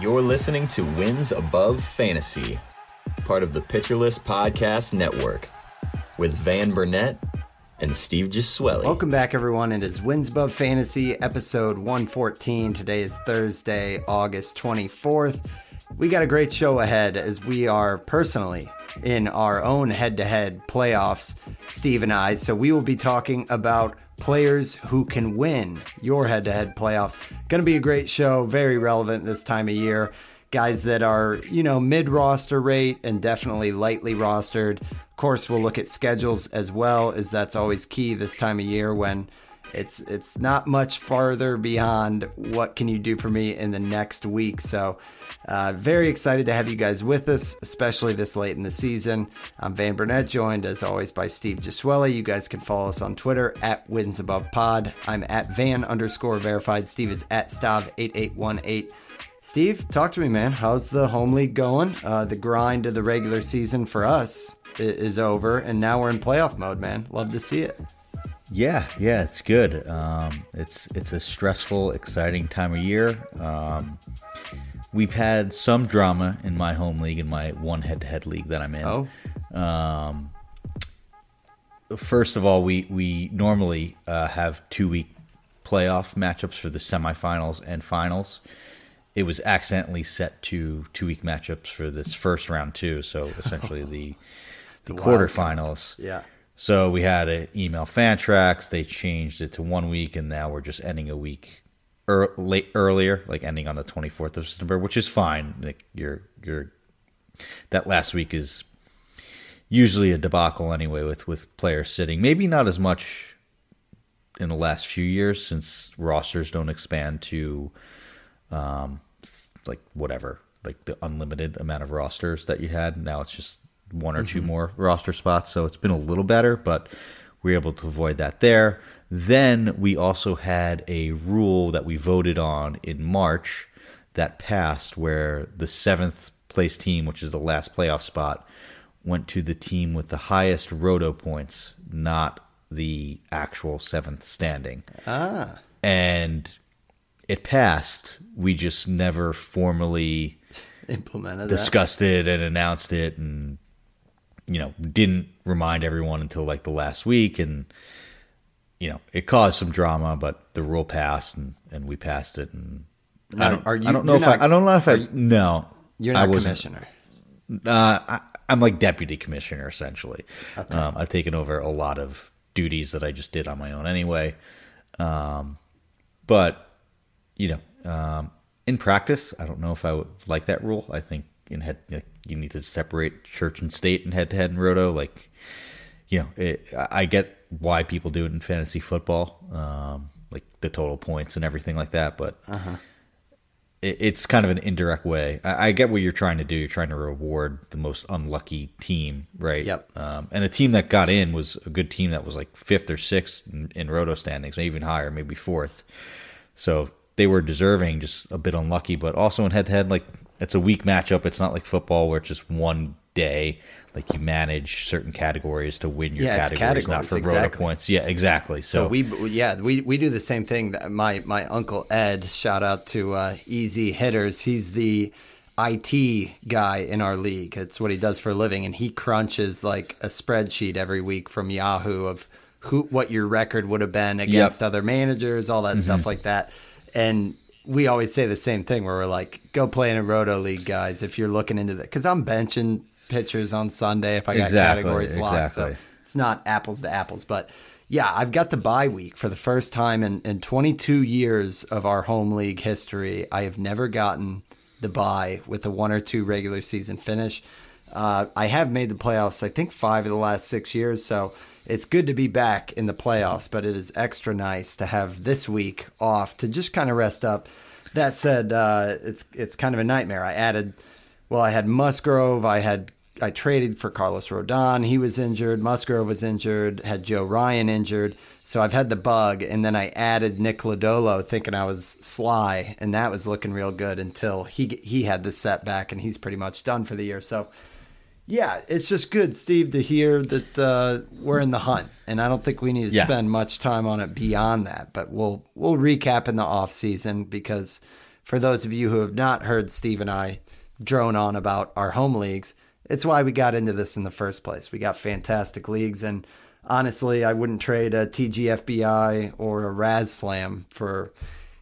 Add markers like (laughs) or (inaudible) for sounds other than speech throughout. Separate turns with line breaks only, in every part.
You're listening to Wins Above Fantasy, part of the Pitcher List Podcast Network, with Van Burnett and Steve Gesuele.
Welcome back, everyone. It is Wins Above Fantasy, episode 114. Today is Thursday, August 24th. We got a great show ahead as we are personally in our own head to head playoffs, Steve and I. So we will be talking about players who can win your head to head playoffs. Going to be a great show, very relevant this time of year. Guys that are, you know, mid roster rate and definitely lightly rostered. Of course, we'll look at schedules as well, as that's always key this time of year when it's it's not much farther beyond what can you do for me in the next week. So uh, very excited to have you guys with us, especially this late in the season. I'm Van Burnett, joined as always by Steve Gesuele. You guys can follow us on Twitter at Wins Above Pod. I'm at Van underscore verified. Steve is at Stav8818. Steve, talk to me, man. How's the home league going? Uh, the grind of the regular season for us is over, and now we're in playoff mode, man. Love to see it.
Yeah, yeah, it's good. Um, it's it's a stressful, exciting time of year. Um, we've had some drama in my home league, in my one head-to-head league that I'm in.
Oh,
Um, first of all, we we normally uh, have two week playoff matchups for the semifinals and finals. It was accidentally set to two week matchups for this first round too. So (laughs) essentially the the,
The
quarterfinals.
yeah.
So we had an email Fantrax. They changed it to one week, and now we're just ending a week er, late earlier, like ending on the twenty fourth of September, which is fine. Like you're you're that last week is usually a debacle anyway with with players sitting. Maybe not as much in the last few years since rosters don't expand to um like whatever like the unlimited amount of rosters that you had. Now it's just one or two more roster spots, so it's been a little better, but we are able to avoid that there. Then we also had a rule that we voted on in March that passed where the seventh place team, which is the last playoff spot, went to the team with the highest roto points, not the actual seventh standing.
Ah,
And it passed. We just never formally
implemented that.
discussed it and announced it and you know didn't remind everyone until like the last week and you know it caused some drama but the rule passed and, and we passed it and I don't,
are you-
I don't know if
not-
I, I don't know if I
you-
no
You're
I
not
wasn't-
commissioner.
uh, I, I'm like deputy commissioner essentially. Um, I've taken over a lot of duties that I just did on my own anyway. Um, but you know, um, in practice, I don't know if I would like that rule. I think in head like, you need to separate church and state and head to head and roto. Like, you know, it, I I get why people do it in fantasy football, um, like the total points and everything like that. But it, it's kind of an indirect way. I, I get what you're trying to do. You're trying to reward the most unlucky team, right?
Yep.
Um, and a team that got in was a good team that was like fifth or sixth in, in roto standings, maybe even higher, maybe fourth. So they were deserving, just a bit unlucky. But also in head to head, like it's a weak matchup. It's not like football where it's just one day. Like you manage certain categories to win your
Yeah, it's
categories, not for roto
exactly.
points. Yeah, exactly. So,
So we yeah we we do the same thing. That My my uncle Ed, shout out to uh, Easy Hitters. He's the IT guy in our league. It's what he does for a living, and he crunches like a spreadsheet every week from Yahoo of who what your record would have been against
Yep.
other managers, all that stuff like that. And we always say the same thing where we're like, go play in a roto league, guys, if you're looking into that. Because I'm benching pitchers on Sunday if I got
Exactly,
categories locked. So it's not apples to apples. But yeah, I've got the bye week for the first time in, in 22 years of our home league history. I have never gotten the bye with a one or two regular season finish. Uh, I have made the playoffs, I think, five of the last six years. So it's good to be back in the playoffs, but it is extra nice to have this week off to just kind of rest up. That said, uh, it's it's kind of a nightmare. I added, well, I had Musgrove. I had I traded for Carlos Rodon. He was injured. Musgrove was injured. Had Joe Ryan injured. So I've had the bug, and then I added Nick Lodolo, thinking I was sly, and that was looking real good until he he had the setback, and he's pretty much done for the year. So yeah, it's just good, Steve, to hear that uh, we're in the hunt, and I don't think we need to
Yeah.
spend much time on it beyond that. But we'll we'll recap in the off season because for those of you who have not heard Steve and I drone on about our home leagues, it's why we got into this in the first place. We got fantastic leagues, and honestly, I wouldn't trade a TGFBI or a Raz Slam for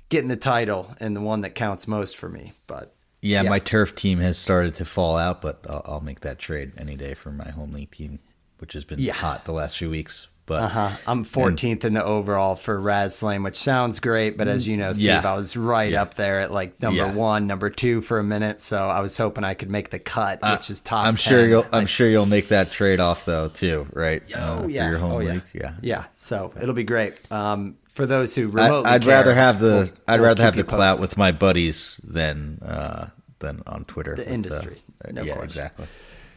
getting the title and the one that counts most for me. But
Yeah,
Yeah.
my turf team has started to fall out, but I'll, I'll make that trade any day for my home league team, which has been
Yeah.
hot the last few weeks. But
Uh-huh. I'm 14th in the overall for Rad Slam, which sounds great, but as you know, Steve,
Yeah.
I was right
Yeah.
up there at like number
Yeah.
one, number two for a minute. So I was hoping I could make the cut, which is top.
I'm sure you'll I'm sure you'll make that trade off though too, right?
Oh
Uh,
yeah,
for your home
oh,
league, yeah.
yeah. So it'll be great. Um, for those who
I,
remotely,
I'd
care,
rather have the
we'll-
I'd
we'll
rather have the clout
posted.
with my buddies than uh, than on Twitter.
The
uh,
industry. No
yeah,
question.
exactly.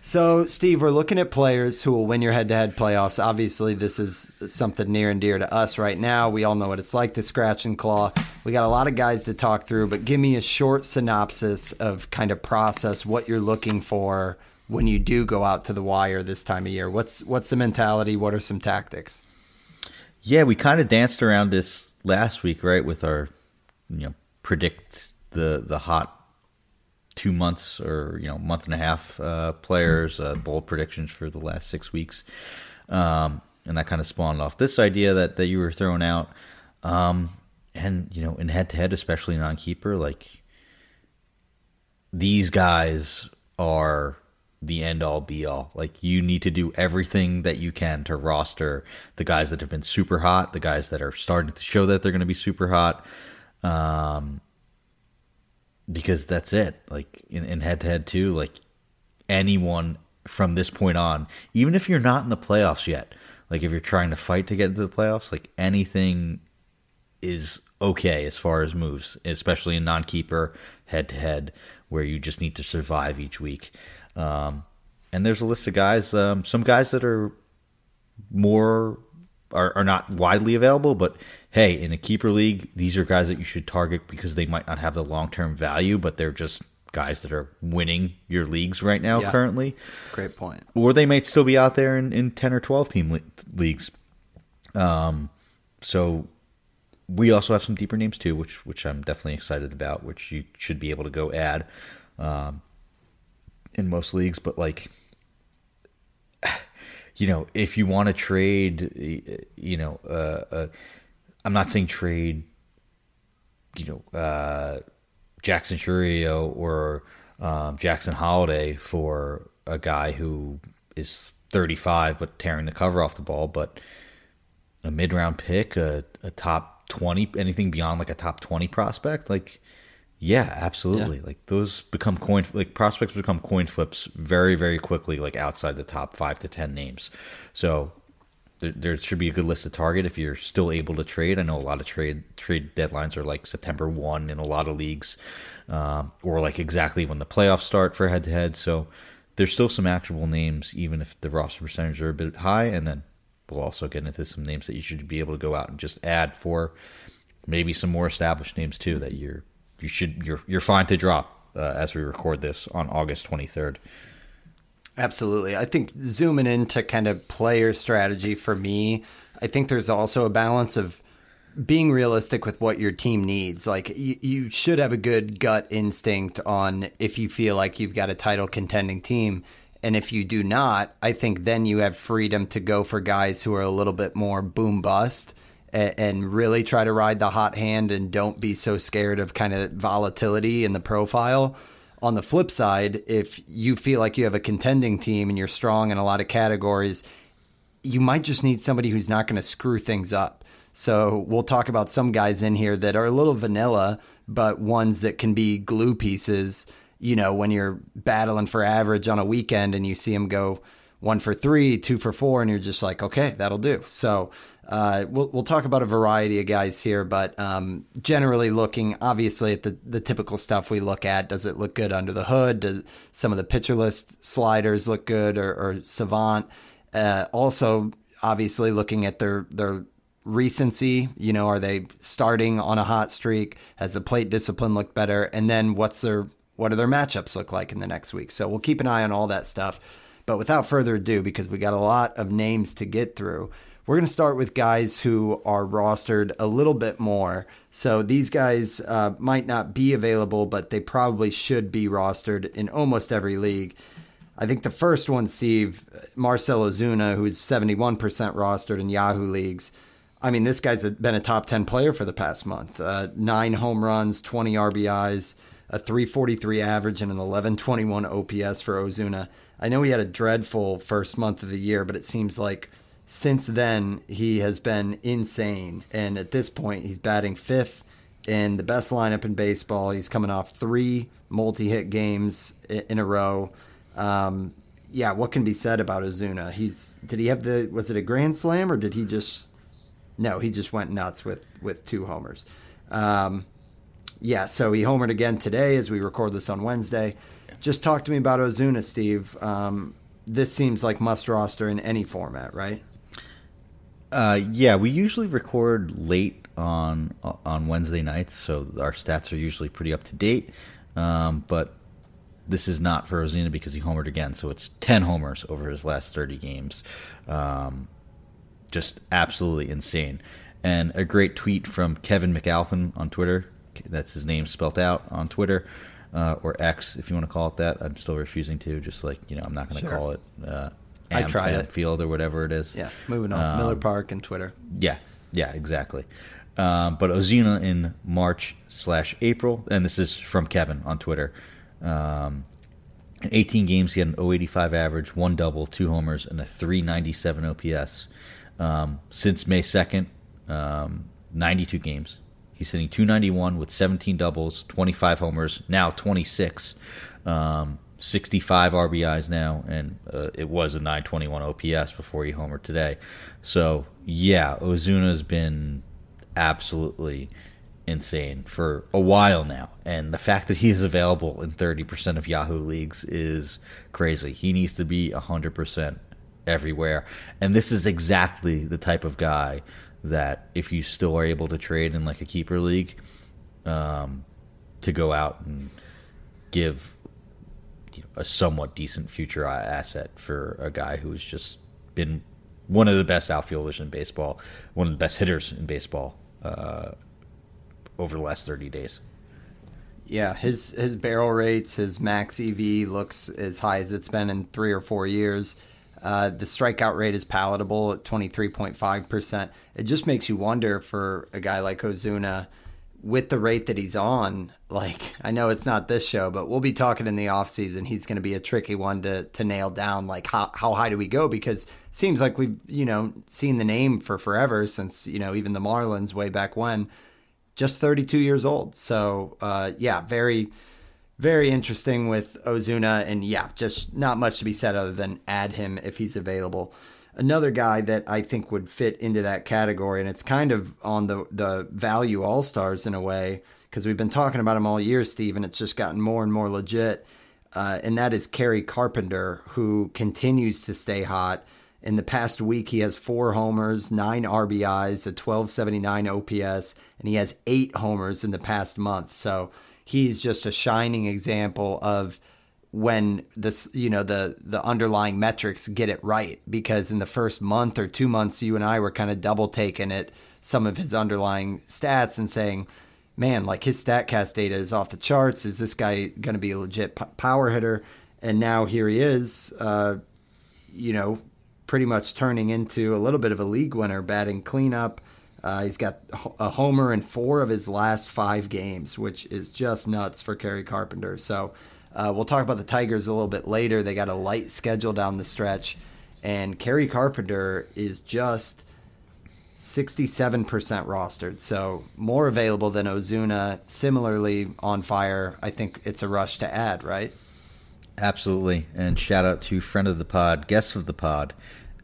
So, Steve, we're looking at players who will win your head to head playoffs. Obviously, this is something near and dear to us right now. We all know what it's like to scratch and claw. We got a lot of guys to talk through, but give me a short synopsis of kind of process what you're looking for when you do go out to the wire this time of year. What's what's the mentality? What are some tactics?
Yeah, we kind of danced around this last week, right? With our, you know, predict the the hot two months or you know month and a half uh, players, uh, bold predictions for the last six weeks, um, and that kind of spawned off this idea that that you were throwing out, um, and you know, in head to head, especially non keeper, like these guys are the end all be all. Like you need to do everything that you can to roster the guys that have been super hot, the guys that are starting to show that they're going to be super hot. Um, because that's it. Like in, in head-to-head too, like anyone from this point on, even if you're not in the playoffs yet, like if you're trying to fight to get into the playoffs, like anything is okay as far as moves, especially in non-keeper head-to-head where you just need to survive each week. Um, and there's a list of guys, um, some guys that are more are, are not widely available, but hey, in a keeper league, these are guys that you should target because they might not have the long term value, but they're just guys that are winning your leagues right now
Yeah.
currently,
Great point.
or they might still be out there in, in ten or twelve team le- leagues. Um, so we also have some deeper names too, which which I'm definitely excited about, which you should be able to go add um, in most leagues. But like, you know, if you want to trade, you know, uh, uh, I'm not saying trade, you know, uh, Jackson Chourio or um, Jackson Holliday for a guy who is 35 but tearing the cover off the ball, but a mid round pick, a, a top 20, anything beyond like a top 20 prospect, like, yeah, absolutely. Like those become coin, like prospects become coin flips very, very quickly, like outside the top five to 10 names. So there, there should be a good list to target if you're still able to trade. I know a lot of trade trade deadlines are like September 1 in a lot of leagues, um, or like exactly when the playoffs start for head to head. So there's still some actionable names, even if the roster percentage are a bit high. And then we'll also get into some names that you should be able to go out and just add for maybe some more established names too that you're you should you're you're fine to drop uh, as we record this on August 23rd.
Absolutely. I think zooming into kind of player strategy for me, I think there's also a balance of being realistic with what your team needs. Like you, you should have a good gut instinct on if you feel like you've got a title contending team. And if you do not, I think then you have freedom to go for guys who are a little bit more boom bust and, and really try to ride the hot hand and don't be so scared of kind of volatility in the profile. On the flip side, if you feel like you have a contending team and you're strong in a lot of categories, you might just need somebody who's not going to screw things up. So we'll talk about some guys in here that are a little vanilla, but ones that can be glue pieces. You know, when you're battling for average on a weekend and you see them go one for three, two for four, and you're just like, okay, that'll do. So uh, we'll we'll talk about a variety of guys here, but um, generally looking obviously at the the typical stuff we look at. Does it look good under the hood? Does some of the pitcher list sliders look good or, or savant? Uh, also, obviously looking at their their recency. You know, are they starting on a hot streak? Has the plate discipline looked better? And then what's their what do their matchups look like in the next week? So we'll keep an eye on all that stuff. But without further ado, because we got a lot of names to get through, we're going to start with guys who are rostered a little bit more. So these guys uh, might not be available, but they probably should be rostered in almost every league. I think the first one, Steve, Marcell Ozuna, who's 71% rostered in Yahoo leagues. I mean, this guy's been a top 10 player for the past month. Uh, nine home runs, 20 RBIs, a 343 average, and an 1121 OPS for Ozuna. I know he had a dreadful first month of the year, but it seems like since then he has been insane. And at this point, he's batting fifth in the best lineup in baseball. He's coming off three multi hit games in a row. Um, yeah, what can be said about Ozuna? He's did he have the was it a grand slam or did he just no, he just went nuts with with two homers. Um, yeah, so he homered again today as we record this on Wednesday. Just talk to me about Ozuna, Steve. Um, this seems like must roster in any format, right?
Uh, yeah, we usually record late on on Wednesday nights, so our stats are usually pretty up to date. Um, but this is not for Ozuna because he homered again, so it's ten homers over his last thirty games. Um, just absolutely insane. And a great tweet from Kevin McAlpin on Twitter. That's his name spelt out on Twitter. Uh, or X, if you want to call it that. I'm still refusing to. Just like you know, I'm not going to sure. call it. Uh,
I tried it.
Field or whatever it is.
Yeah, moving on. Um, Miller Park and Twitter.
Yeah, yeah, exactly. Um, but Ozuna in March slash April, and this is from Kevin on Twitter. Um, in 18 games, he had an 085 average, one double, two homers, and a 397 OPS. Um, since May 2nd, um, 92 games. He's hitting 291 with 17 doubles, 25 homers, now 26, um, 65 RBIs now, and uh, it was a 921 OPS before he homered today. So, yeah, Ozuna's been absolutely insane for a while now. And the fact that he is available in 30% of Yahoo leagues is crazy. He needs to be 100% everywhere. And this is exactly the type of guy that if you still are able to trade in like a keeper league, um, to go out and give you know, a somewhat decent future asset for a guy who's just been one of the best outfielders in baseball, one of the best hitters in baseball uh, over the last 30 days.
Yeah, his his barrel rates, his max EV looks as high as it's been in three or four years. Uh, the strikeout rate is palatable at 23.5%. It just makes you wonder for a guy like Ozuna with the rate that he's on. Like, I know it's not this show, but we'll be talking in the offseason. He's going to be a tricky one to, to nail down. Like, how, how high do we go? Because seems like we've, you know, seen the name for forever since, you know, even the Marlins way back when. Just 32 years old. So, uh, yeah, very very interesting with Ozuna, and yeah, just not much to be said other than add him if he's available. Another guy that I think would fit into that category, and it's kind of on the the value all stars in a way because we've been talking about him all year, Steve, and it's just gotten more and more legit. Uh, and that is Kerry Carpenter, who continues to stay hot. In the past week, he has four homers, nine RBIs, a 1279 OPS, and he has eight homers in the past month. So he's just a shining example of when this you know the the underlying metrics get it right because in the first month or two months you and I were kind of double taking it some of his underlying stats and saying, man, like his StatCast data is off the charts. Is this guy going to be a legit p- power hitter? And now here he is, uh, you know, pretty much turning into a little bit of a league winner, batting cleanup. Uh, he's got a homer in four of his last five games, which is just nuts for Kerry Carpenter. So uh, we'll talk about the Tigers a little bit later. They got a light schedule down the stretch, and Kerry Carpenter is just 67% rostered. So more available than Ozuna. Similarly on fire. I think it's a rush to add, right?
Absolutely. And shout out to friend of the pod, guest of the pod,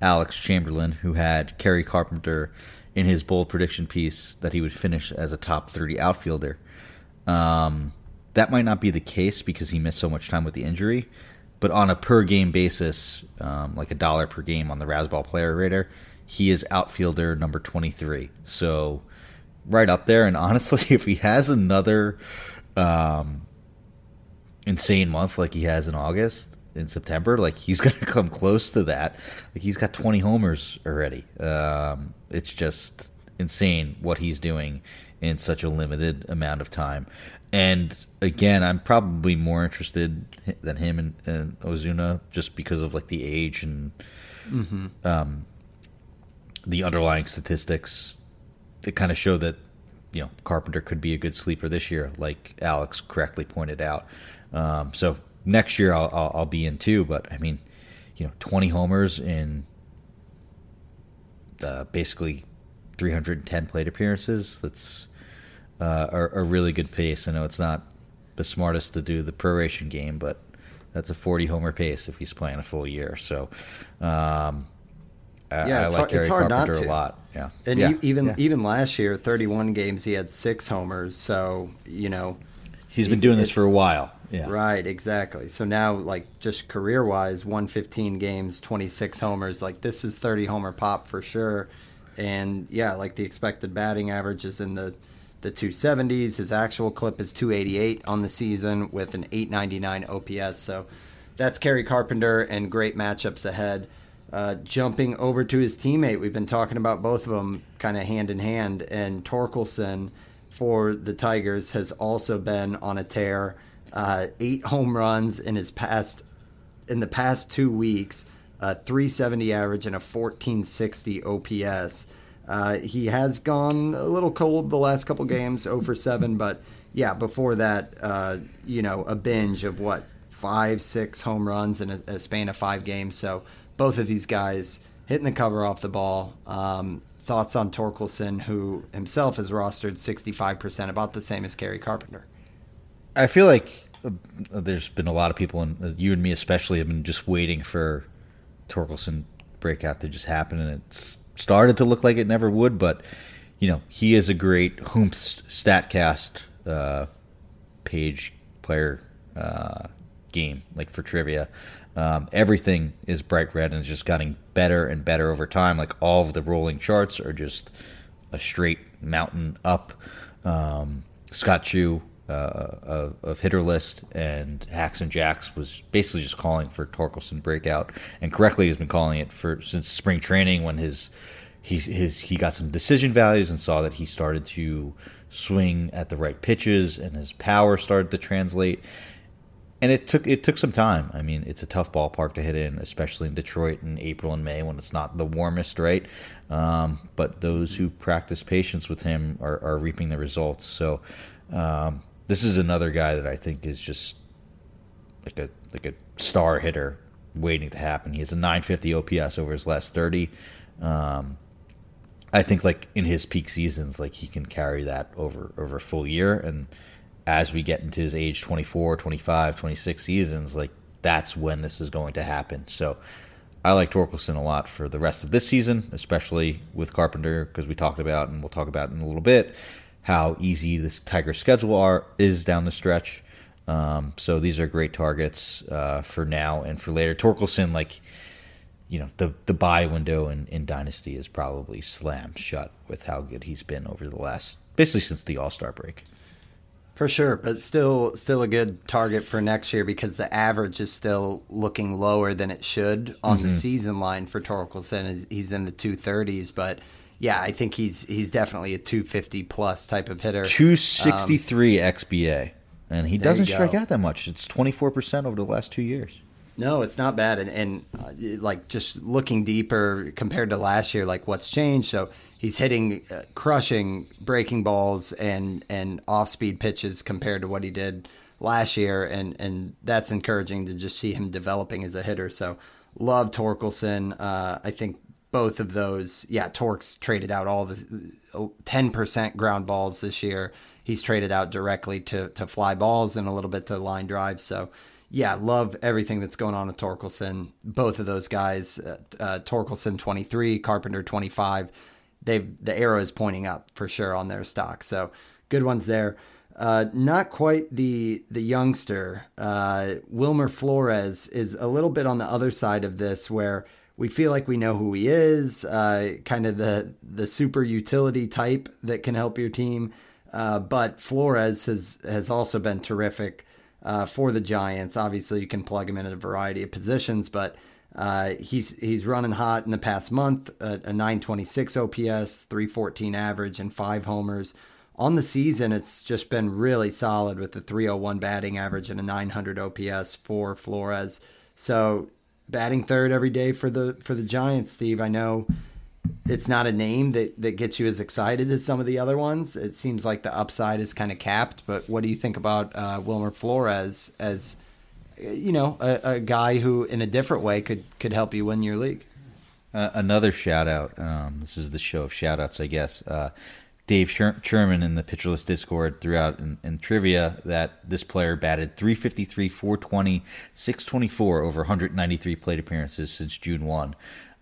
Alex Chamberlain, who had Kerry Carpenter in his bold prediction piece that he would finish as a top 30 outfielder. Um, that might not be the case because he missed so much time with the injury, but on a per game basis, um, like a dollar per game on the Razzball Player Rater, he is outfielder number 23. So right up there. And (laughs) honestly, if he has another um, insane month like he has in August, in September, like he's (laughs) going to come close to that. Like he's got 20 homers already. Um, it's just insane what he's doing in such a limited amount of time. And again, I'm probably more interested than him and, and Ozuna just because of like the age and mm-hmm. um, the underlying statistics that kind of show that you know Carpenter could be a good sleeper this year, like Alex correctly pointed out. Um, so next year I'll, I'll, I'll be in too, but I mean, you know, 20 homers in uh, basically 310 plate appearances. That's uh, a, a really good pace. I know it's not the smartest to do the proration game, but that's a 40 homer pace if he's playing a full year. So um,
yeah, it's,
I
hard, it's hard not to.
a lot. Yeah,
and
yeah.
even
yeah.
even last year, 31 games, he had six homers. So you know,
he's been doing this for a while. Yeah.
Right, exactly. So now, like, just career wise, 115 games, 26 homers. Like, this is 30 homer pop for sure. And yeah, like the expected batting average is in the the 270s. His actual clip is 288 on the season with an 899 OPS. So that's Kerry Carpenter and great matchups ahead. Uh, jumping over to his teammate, we've been talking about both of them kind of hand in hand, and Torkelson for the Tigers has also been on a tear. Uh, eight home runs in his past in the past two weeks, a 370 average and a 1460 OPS. Uh, he has gone a little cold the last couple games, over 7, but yeah, before that, uh, you know, a binge of what five, six home runs in a, a span of five games. So both of these guys hitting the cover off the ball. Um, thoughts on Torkelson, who himself is rostered 65%, about the same as Kerry Carpenter?
I feel like uh, there's been a lot of people, and uh, you and me especially, have been just waiting for Torkelson breakout to just happen, and it started to look like it never would. But you know, he is a great Hoomps Statcast uh, page player uh, game, like for trivia. Um, everything is bright red and is just getting better and better over time. Like all of the rolling charts are just a straight mountain up. Um, Scott Chu uh, of, Hitter List and Hacks and Jacks was basically just calling for Torkelson breakout, and correctly has been calling it for since spring training when his he his he got some decision values and saw that he started to swing at the right pitches and his power started to translate and it took it took some time. I mean, it's a tough ballpark to hit in, especially in Detroit in April and May when it's not the warmest, right? Um, but those who practice patience with him are, are reaping the results. So um, this is another guy that I think is just like a like a star hitter waiting to happen. He has a 950 OPS over his last 30. Um, I think like in his peak seasons, like he can carry that over over a full year and as we get into his age 24, 25, 26 seasons, like that's when this is going to happen. So I like Torkelson a lot for the rest of this season, especially with Carpenter, because we talked about, and we'll talk about in a little bit, how easy this Tiger schedule are is down the stretch. Um, so these are great targets uh, for now and for later. Torkelson, like, you know, the the buy window in, in Dynasty is probably slammed shut with how good he's been over the last, basically since the All Star break.
For sure, but still, still a good target for next year because the average is still looking lower than it should on mm-hmm. the season line for Torkelson. He's in the two thirties, but yeah, I think he's he's definitely a 250 plus type of hitter.
263 um, xBA, and he doesn't strike out that much. It's 24 percent over the last two years.
No, it's not bad, and, and uh, like just looking deeper compared to last year, like what's changed. So he's hitting, uh, crushing breaking balls and and off speed pitches compared to what he did last year, and and that's encouraging to just see him developing as a hitter. So love Torkelson. Uh, I think both of those, yeah, Torque's traded out all the ten percent ground balls this year. He's traded out directly to to fly balls and a little bit to line drives. So yeah, love everything that's going on with Torkelson. Both of those guys, uh, uh, Torkelson 23, Carpenter 25, they've the arrow is pointing up for sure on their stock. So good ones there. Uh, not quite the the youngster. Uh, Wilmer Flores is a little bit on the other side of this, where we feel like we know who he is, uh, kind of the the super utility type that can help your team. Uh, but Flores has has also been terrific uh, for the Giants. Obviously, you can plug him in a variety of positions, but uh, he's he's running hot in the past month. A, a 926 OPS, 314 average, and five homers. On the season, it's just been really solid with the 301 batting average and a 900 OPS for Flores. So batting third every day for the for the Giants, Steve. I know it's not a name that, that gets you as excited as some of the other ones. It seems like the upside is kind of capped. But what do you think about uh, Wilmer Flores as you know a, a, guy who, in a different way, could could help you win your league?
Uh, another shout out. Um, this is the show of shout outs, I guess. Uh, Dave Sherman in the Pitcher List Discord threw out in, in, trivia that this player batted 353, 420, 624 over 193 plate appearances since June 1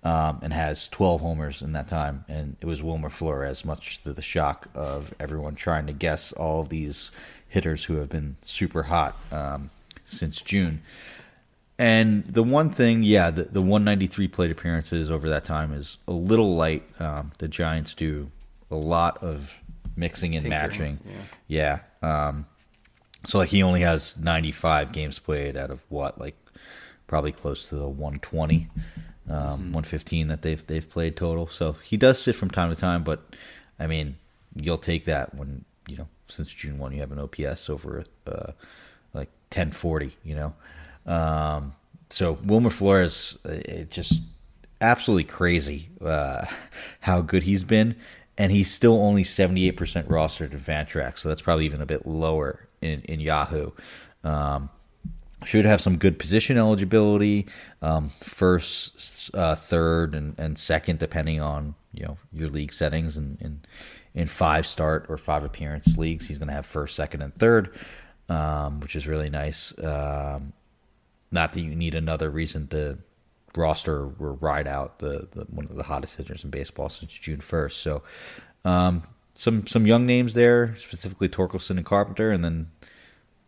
um, and has 12 homers in that time. And it was Wilmer Flores, much to the shock of everyone trying to guess all of these hitters who have been super hot um, since June. And the one thing, yeah, the, the 193 plate appearances over that time is a little light. Um, the Giants do a lot of mixing and Tinkering, matching. Yeah. yeah. Um, so, like, he only has 95 games played out of what, like, probably close to the 120 um, mm-hmm. 115 that they've they've played total. So he does sit from time to time, but I mean, you'll take that when you know since June one you have an OPS over uh, like 1040. You know, um, so Wilmer Flores, uh, it just absolutely crazy uh, (laughs) how good he's been, and he's still only 78% rostered in Fantrax, so that's probably even a bit lower in in Yahoo. Um, should have some good position eligibility, um, first, uh, third, and, and second, depending on you know your league settings. And in, in five start or five appearance leagues, he's going to have first, second, and third, um, which is really nice. Um, not that you need another reason to roster or ride out the, the one of the hottest hitters in baseball since June first. So um, some some young names there, specifically Torkelson and Carpenter, and then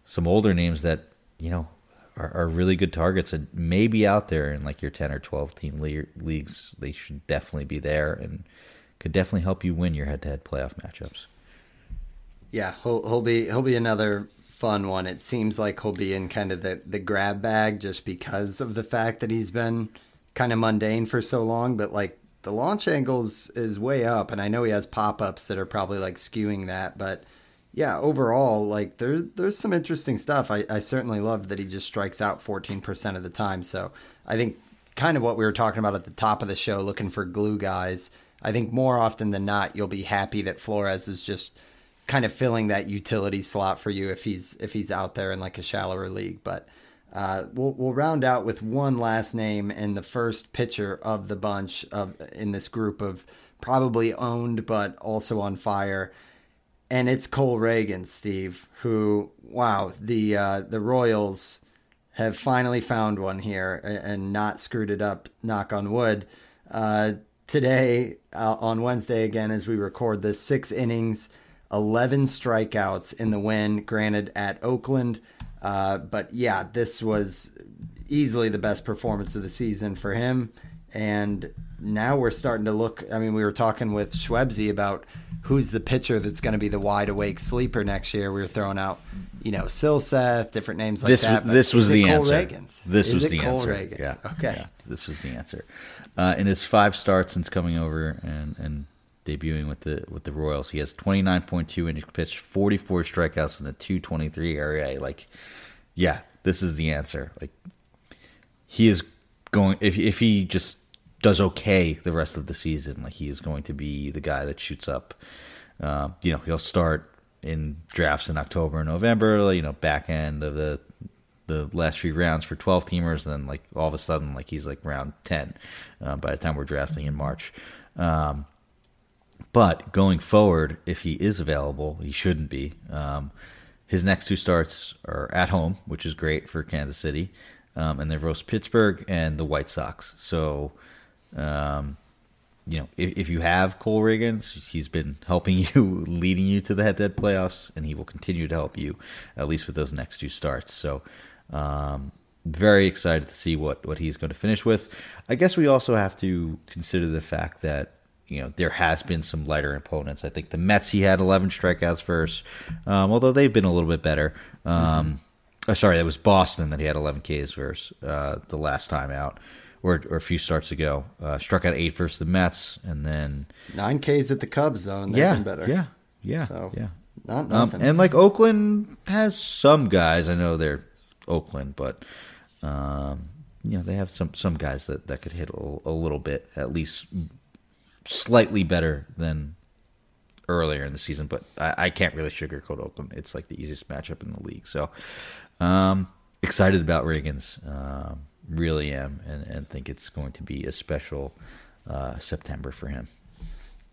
some older names that you know are, are really good targets and maybe out there in like your 10 or 12 team le- leagues. They should definitely be there and could definitely help you win your head to head playoff matchups.
Yeah, he'll, he'll be he'll be another fun one. It seems like he'll be in kind of the, the grab bag just because of the fact that he's been kind of mundane for so long. But like the launch angles is way up, and I know he has pop ups that are probably like skewing that, but yeah, overall, like there's there's some interesting stuff. I, I certainly love that he just strikes out 14% of the time. So I think kind of what we were talking about at the top of the show, looking for glue guys. I think more often than not, you'll be happy that Flores is just kind of filling that utility slot for you if he's if he's out there in like a shallower league. But uh, we'll we'll round out with one last name and the first pitcher of the bunch of in this group of probably owned but also on fire and it's Cole Ragans, Steve, who wow, the uh, the Royals have finally found one here and not screwed it up. Knock on wood. Uh, today uh, on Wednesday again, as we record this, six innings, eleven strikeouts in the win. Granted at Oakland, uh, but yeah, this was easily the best performance of the season for him. And now we're starting to look. I mean, we were talking with Schwebzy about who's the pitcher that's going to be the wide awake sleeper next year. We were throwing out, you know, Silseth, different names like
this,
that.
This was the answer.
Ragans?
This
is
was the
Cole
answer.
Ragans?
Yeah.
Okay.
Yeah, this was the answer. Uh, in his five starts since coming over and and debuting with the with the Royals. He has 29.2 innings pitched, 44 strikeouts, in a 223 area. Like, yeah, this is the answer. Like, he is going if if he just does okay the rest of the season, like he is going to be the guy that shoots up. Uh, you know, he'll start in drafts in October and November. You know, back end of the the last few rounds for 12 teamers, and then like all of a sudden, like he's like round 10 uh, by the time we're drafting in March. Um, but going forward, if he is available, he shouldn't be. Um, his next two starts are at home, which is great for Kansas City, um, and they roast Pittsburgh and the White Sox. So, um, you know, if, if you have Cole Ragans, he's been helping (laughs) you, leading you to the head-to-head playoffs, and he will continue to help you at least with those next two starts. So, um, very excited to see what what he's going to finish with. I guess we also have to consider the fact that you know there has been some lighter opponents. I think the Mets he had 11 strikeouts first, um, although they've been a little bit better. Um, mm-hmm. oh, sorry, that was Boston that he had 11 Ks versus uh, the last time out. Or, or a few starts ago, uh, struck out eight versus the Mets, and then
nine Ks at the Cubs though, and they've
yeah,
been better.
Yeah, yeah, so yeah.
Not um, nothing.
Um, and like Oakland has some guys. I know they're Oakland, but um, you know they have some some guys that that could hit a, a little bit, at least slightly better than earlier in the season. But I, I, can't really sugarcoat Oakland. It's like the easiest matchup in the league. So um, excited about Ragans. Um, really am, and, and think it's going to be a special uh, September for him.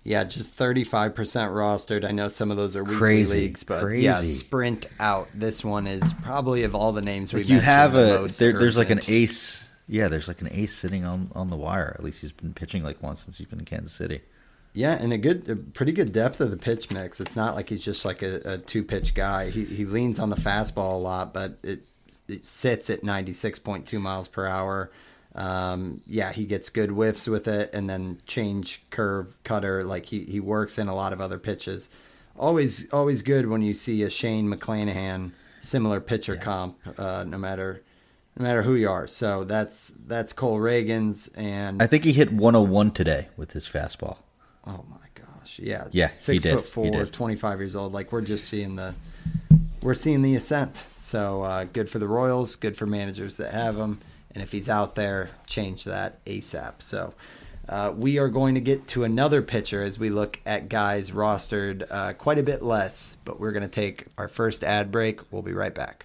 Yeah, just 35% rostered. I know some of those are weekly
crazy,
leagues, but
crazy.
yeah, sprint out. This one is probably of all the names we
like you have a there, there's like an ace. Yeah, there's like an ace sitting on on the wire. At least he's been pitching like once since he's been in Kansas City.
Yeah, and a good, a pretty good depth of the pitch mix. It's not like he's just like a, a two pitch guy. He he leans on the fastball a lot, but it, it sits at 96.2 miles per hour. Um, yeah, he gets good whiffs with it, and then change curve cutter. Like he, he works in a lot of other pitches. Always always good when you see a Shane McClanahan similar pitcher yeah. comp, uh, no matter no matter who you are. So that's that's Cole Ragans, and
I think he hit 101 today with his fastball.
Oh my gosh, yeah,
yeah,
six foot four, 25 years old. Like we're just seeing the we're seeing the ascent. So uh, good for the Royals, good for managers that have him and if he's out there, change that ASAP. So uh, we are going to get to another pitcher as we look at guys rostered uh, quite a bit less, but we're going to take our first ad break. We'll be right back.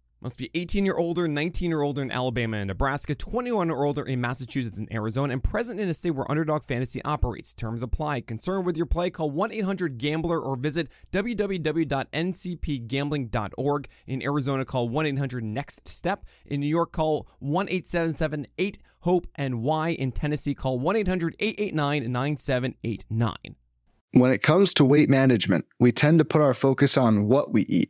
Must be 18 year older, 19 year older in Alabama and Nebraska, 21 or older in Massachusetts and Arizona, and present in a state where Underdog Fantasy operates. Terms apply. Concerned with your play? Call 1 800 Gambler or visit www.ncpgambling.org. In Arizona, call 1 800 Next Step. In New York, call 1 877 8 HOPE and Y. In Tennessee, call 1 800 889 9789.
When it comes to weight management, we tend to put our focus on what we eat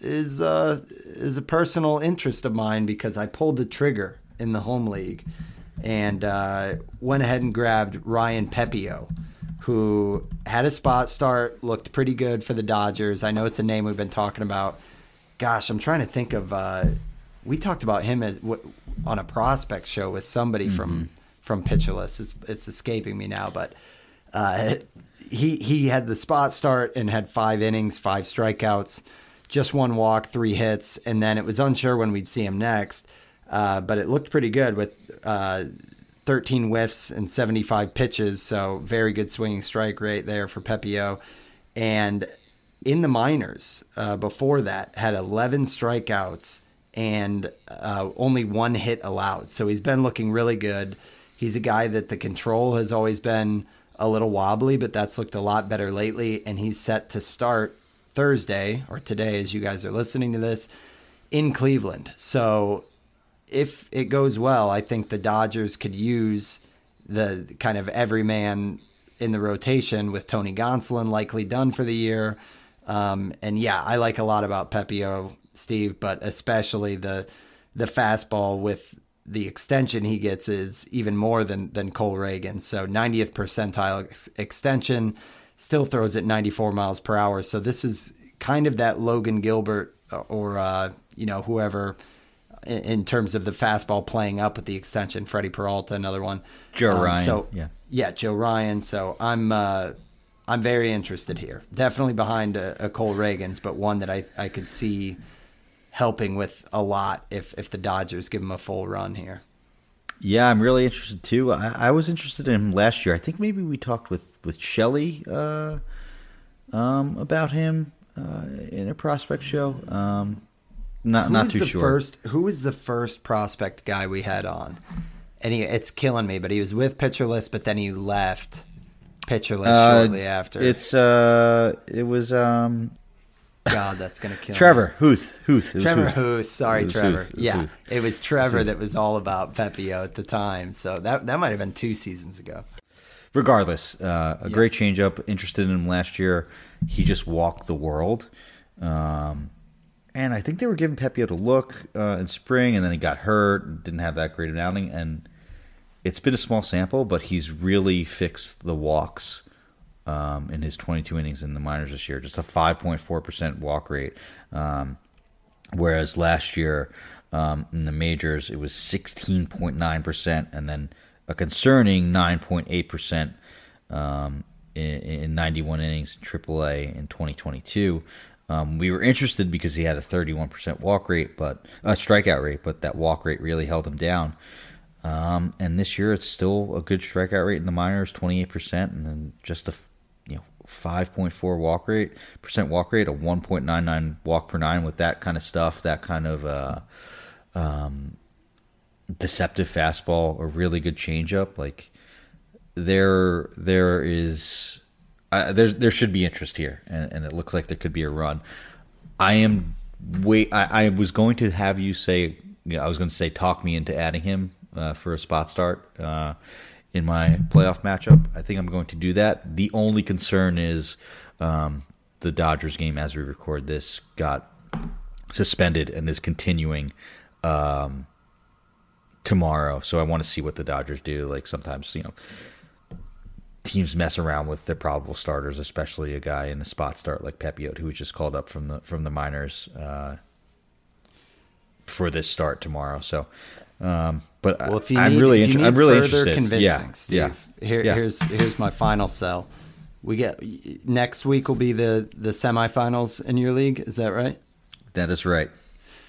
is uh, is a personal interest of mine because I pulled the trigger in the home league and uh, went ahead and grabbed Ryan Pepiot, who had a spot start, looked pretty good for the Dodgers. I know it's a name we've been talking about. Gosh, I'm trying to think of. Uh, we talked about him as w- on a prospect show with somebody
Mm-hmm.
from from Pitcher List. It's, it's escaping me now, but uh, he he had the spot start and had five innings, five strikeouts, just one walk, three hits, and then it was unsure when we'd see him next. Uh, but it looked pretty good with uh, 13 whiffs and 75 pitches, so very good swinging strike rate there for Pepiot. And in the minors, uh, before that, had 11 strikeouts and uh, only one hit allowed. So he's been looking really good. He's a guy that the control has always been a little wobbly, but that's looked a lot better lately. And he's set to start Thursday or today, as you guys are listening to this, in Cleveland. So if it goes well, I think the Dodgers could use the kind of everyman in the rotation with Tony Gonsolin likely done for the year. Um, and yeah, I like a lot about Pepiot, Steve, but especially the the fastball with the extension he gets is even more than than Cole Reagan. So 90th percentile ex- extension, still throws at 94 miles per hour. So this is kind of that Logan Gilbert or uh, you know whoever in, in terms of the fastball playing up with the extension. Freddie Peralta, another one.
Joe
Um,
Ryan,
So
yeah.
yeah, Joe Ryan. So I'm uh, I'm very interested here. Definitely behind a, a Cole Ragans, but one that I I could see helping with a lot if if the Dodgers give him a full run here.
Yeah, I'm really interested too. I, I was interested in him last year. I think maybe we talked with with Shelley uh, um, about him uh, in a prospect show. Um, not
Who
not too
the
sure.
First, who was the first prospect guy we had on? And he, it's killing me, but he was with Pitcher List, but then he left Pitcher List
Uh,
shortly after.
It's uh, it was um,
God, that's gonna kill me.
Trevor Huth. Huth. It was
Trevor
Huth.
Huth. Sorry, Trevor.
Huth. It
Yeah,
Huth.
it was Trevor that was all about Pepiot at the time. So that that might have been two seasons ago.
regardless, uh, a great changeup. Interested in him last year. He just walked the world. Um, and I think they were giving Pepiot a look uh, in spring, and then he got hurt, didn't have that great an outing. And it's been a small sample, but he's really fixed the walks um, in his 22 innings in the minors this year. Just a 5.4% walk rate. Um, whereas last year um, in the majors it was 16.9% and then a concerning 9.8% um, in, in 91 innings in AAA in 2022. Um, we were interested because he had a 31% walk rate, but uh, strikeout rate, but that walk rate really held him down. Um, and this year, it's still a good strikeout rate in the minors, 28%, and then just a 5.4 walk rate percent walk rate, a 1.99 walk per nine with that kind of stuff, that kind of uh, um, deceptive fastball, a really good changeup. Like there, there is uh, there there should be interest here, and, and it looks like there could be a run. I am wait. I, I was going to have you say. You know, I was going to say talk me into adding him uh, for a spot start uh, in my playoff matchup. I think I'm going to do that. The only concern is um, the Dodgers game as we record this got suspended and is continuing um, tomorrow. So I want to see what the Dodgers do. Like sometimes, you know, teams mess around with their probable starters, especially a guy in a spot start like Pepiot, who was just called up from the from the minors uh, for this start tomorrow. So, um, but
Well, if you
I'm
need,
really,
if you need
I'm really
further
interested.
convincing,
yeah,
Steve,
yeah,
Here,
yeah.
here's here's my final sell. We get next week will be the the semifinals in your league. Is that right?
that is right.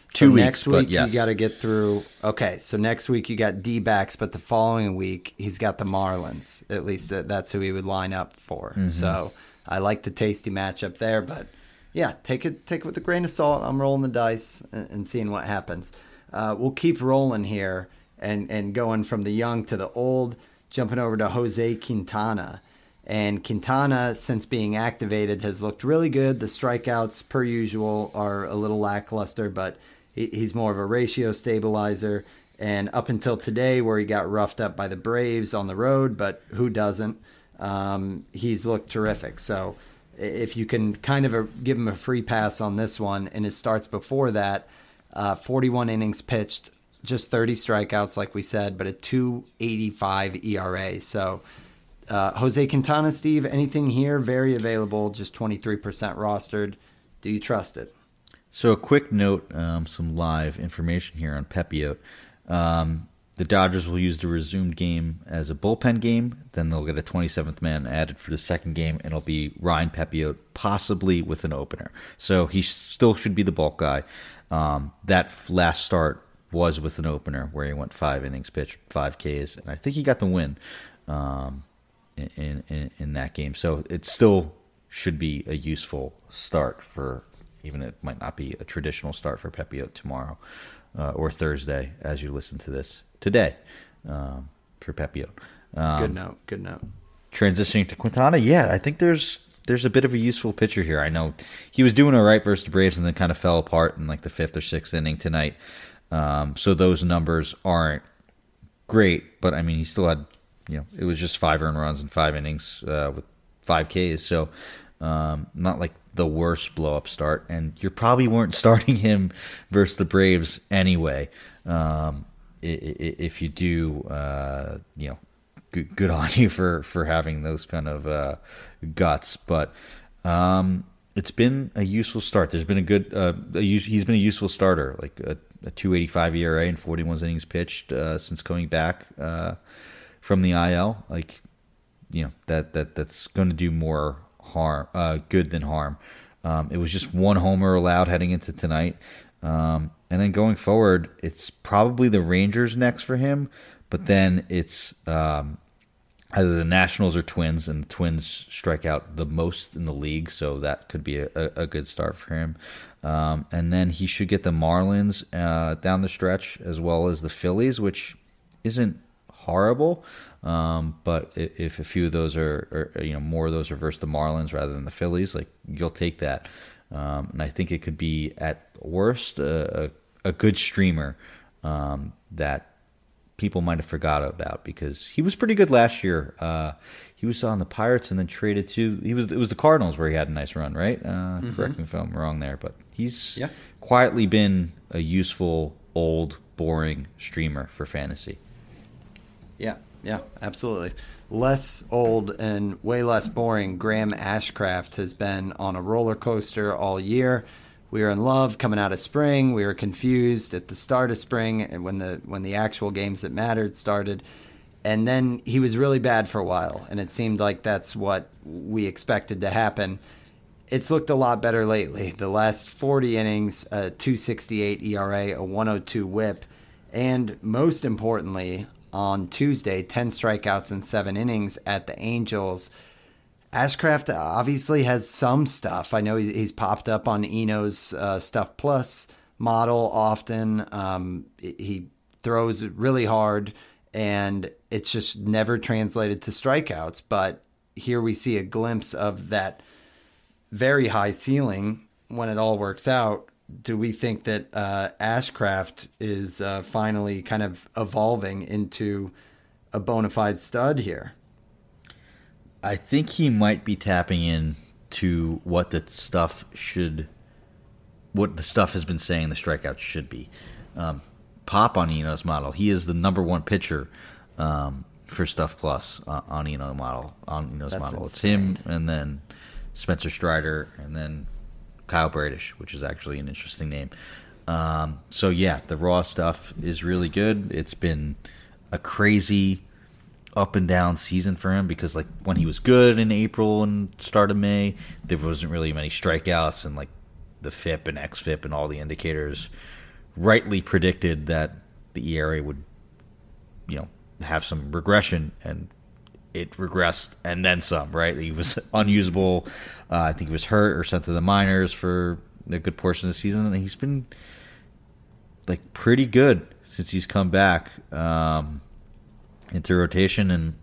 So
Two weeks,
next
but
week
yes.
you got to get through. Okay, so next week you got D backs, but the following week he's got the Marlins. At least that's who he would line up for.
Mm-hmm.
So I like the tasty matchup there, but yeah, take it take it with a grain of salt. I'm rolling the dice and, and seeing what happens. Uh, we'll keep rolling here and and going from the young to the old, jumping over to Jose Quintana. And Quintana, since being activated, has looked really good. The strikeouts, per usual, are a little lackluster, but he's more of a ratio stabilizer. And up until today, where he got roughed up by the Braves on the road, but who doesn't? Um, he's looked terrific. So if you can kind of a, give him a free pass on this one, and his starts before that, uh, 41 innings pitched, just 30 strikeouts, like we said, but a 285 ERA. So, uh, Jose Quintana, Steve, anything here? Very available, just 23% rostered. Do you trust it?
So, a quick note um, some live information here on Pepiot. Um, the Dodgers will use the resumed game as a bullpen game. Then they'll get a 27th man added for the second game, and it'll be Ryan Pepiot, possibly with an opener. So he still should be the bulk guy. Um, that last start was with an opener where he went five innings pitched, five Ks, and I think he got the win um, in, in in that game. So it still should be a useful start for, even it might not be a traditional start for Pepiot tomorrow uh, or Thursday as you listen to this today um, for Pepiot. Um,
good note. Good note.
Transitioning to Quintana, yeah, I think there's there's a bit of a useful pitcher here. I know he was doing all right versus the Braves and then kind of fell apart in like the fifth or sixth inning tonight. Um, so those numbers aren't great, but I mean he still had you know it was just five earned runs in five innings uh, with five Ks. So um, not like the worst blow up start, and you probably weren't (laughs) starting him versus the Braves anyway. Um, if you do, uh, you know, good, on you for for having those kind of uh, guts. But um, it's been a useful start. There's been a good. Uh, a, he's been a useful starter, like a, a 2.85 ERA and 41 innings pitched uh, since coming back uh, from the IL. Like, you know that that that's going to do more harm, uh, good than harm. Um, it was just one homer allowed heading into tonight. Um, and then going forward, it's probably the Rangers next for him, but then it's um, either the Nationals or Twins, and the Twins strike out the most in the league, so that could be a, a good start for him. Um, and then he should get the Marlins uh, down the stretch, as well as the Phillies, which isn't horrible. Um, but if a few of those are, are, you know, more of those are versus the Marlins rather than the Phillies, like you'll take that. Um, and I think it could be at worst a, a, a good streamer um, that people might have forgot about because he was pretty good last year. Uh, he was on the Pirates and then traded to he was it was the Cardinals where he had a nice run, right? Uh, mm-hmm. Correct me if I'm wrong there, but he's yeah. quietly been a useful old boring streamer for fantasy.
Yeah, yeah, absolutely less old and way less boring, Graham Ashcraft has been on a roller coaster all year. We were in love coming out of spring. We were confused at the start of spring and when the when the actual games that mattered started. And then he was really bad for a while, and it seemed like that's what we expected to happen. It's looked a lot better lately. The last 40 innings, a 268 ERA, a 102 whip, and most importantly, on Tuesday, 10 strikeouts in seven innings at the Angels. Ashcraft obviously has some stuff. I know he's popped up on Eno's uh, Stuff Plus model often. Um, he throws really hard, and it's just never translated to strikeouts. But here we see a glimpse of that very high ceiling when it all works out do we think that uh, Ashcraft is uh, finally kind of evolving into a bona fide stud here?
I think he might be tapping in to what the stuff should, what the stuff has been saying the strikeouts should be. Um, Pop on Eno's model, he is the number one pitcher um, for Stuff Plus uh, on Eno model. On Eno's That's model, insane. it's him, and then Spencer Strider, and then Kyle Bradish, which is actually an interesting name. Um, so yeah, the raw stuff is really good. It's been a crazy up and down season for him because like when he was good in April and start of May, there wasn't really many strikeouts and like the FIP and XFIP and all the indicators rightly predicted that the ERA would you know have some regression and it regressed and then some. Right, he was (laughs) unusable. Uh, I think he was hurt or sent to the minors for a good portion of the season, and he's been like pretty good since he's come back um, into rotation. And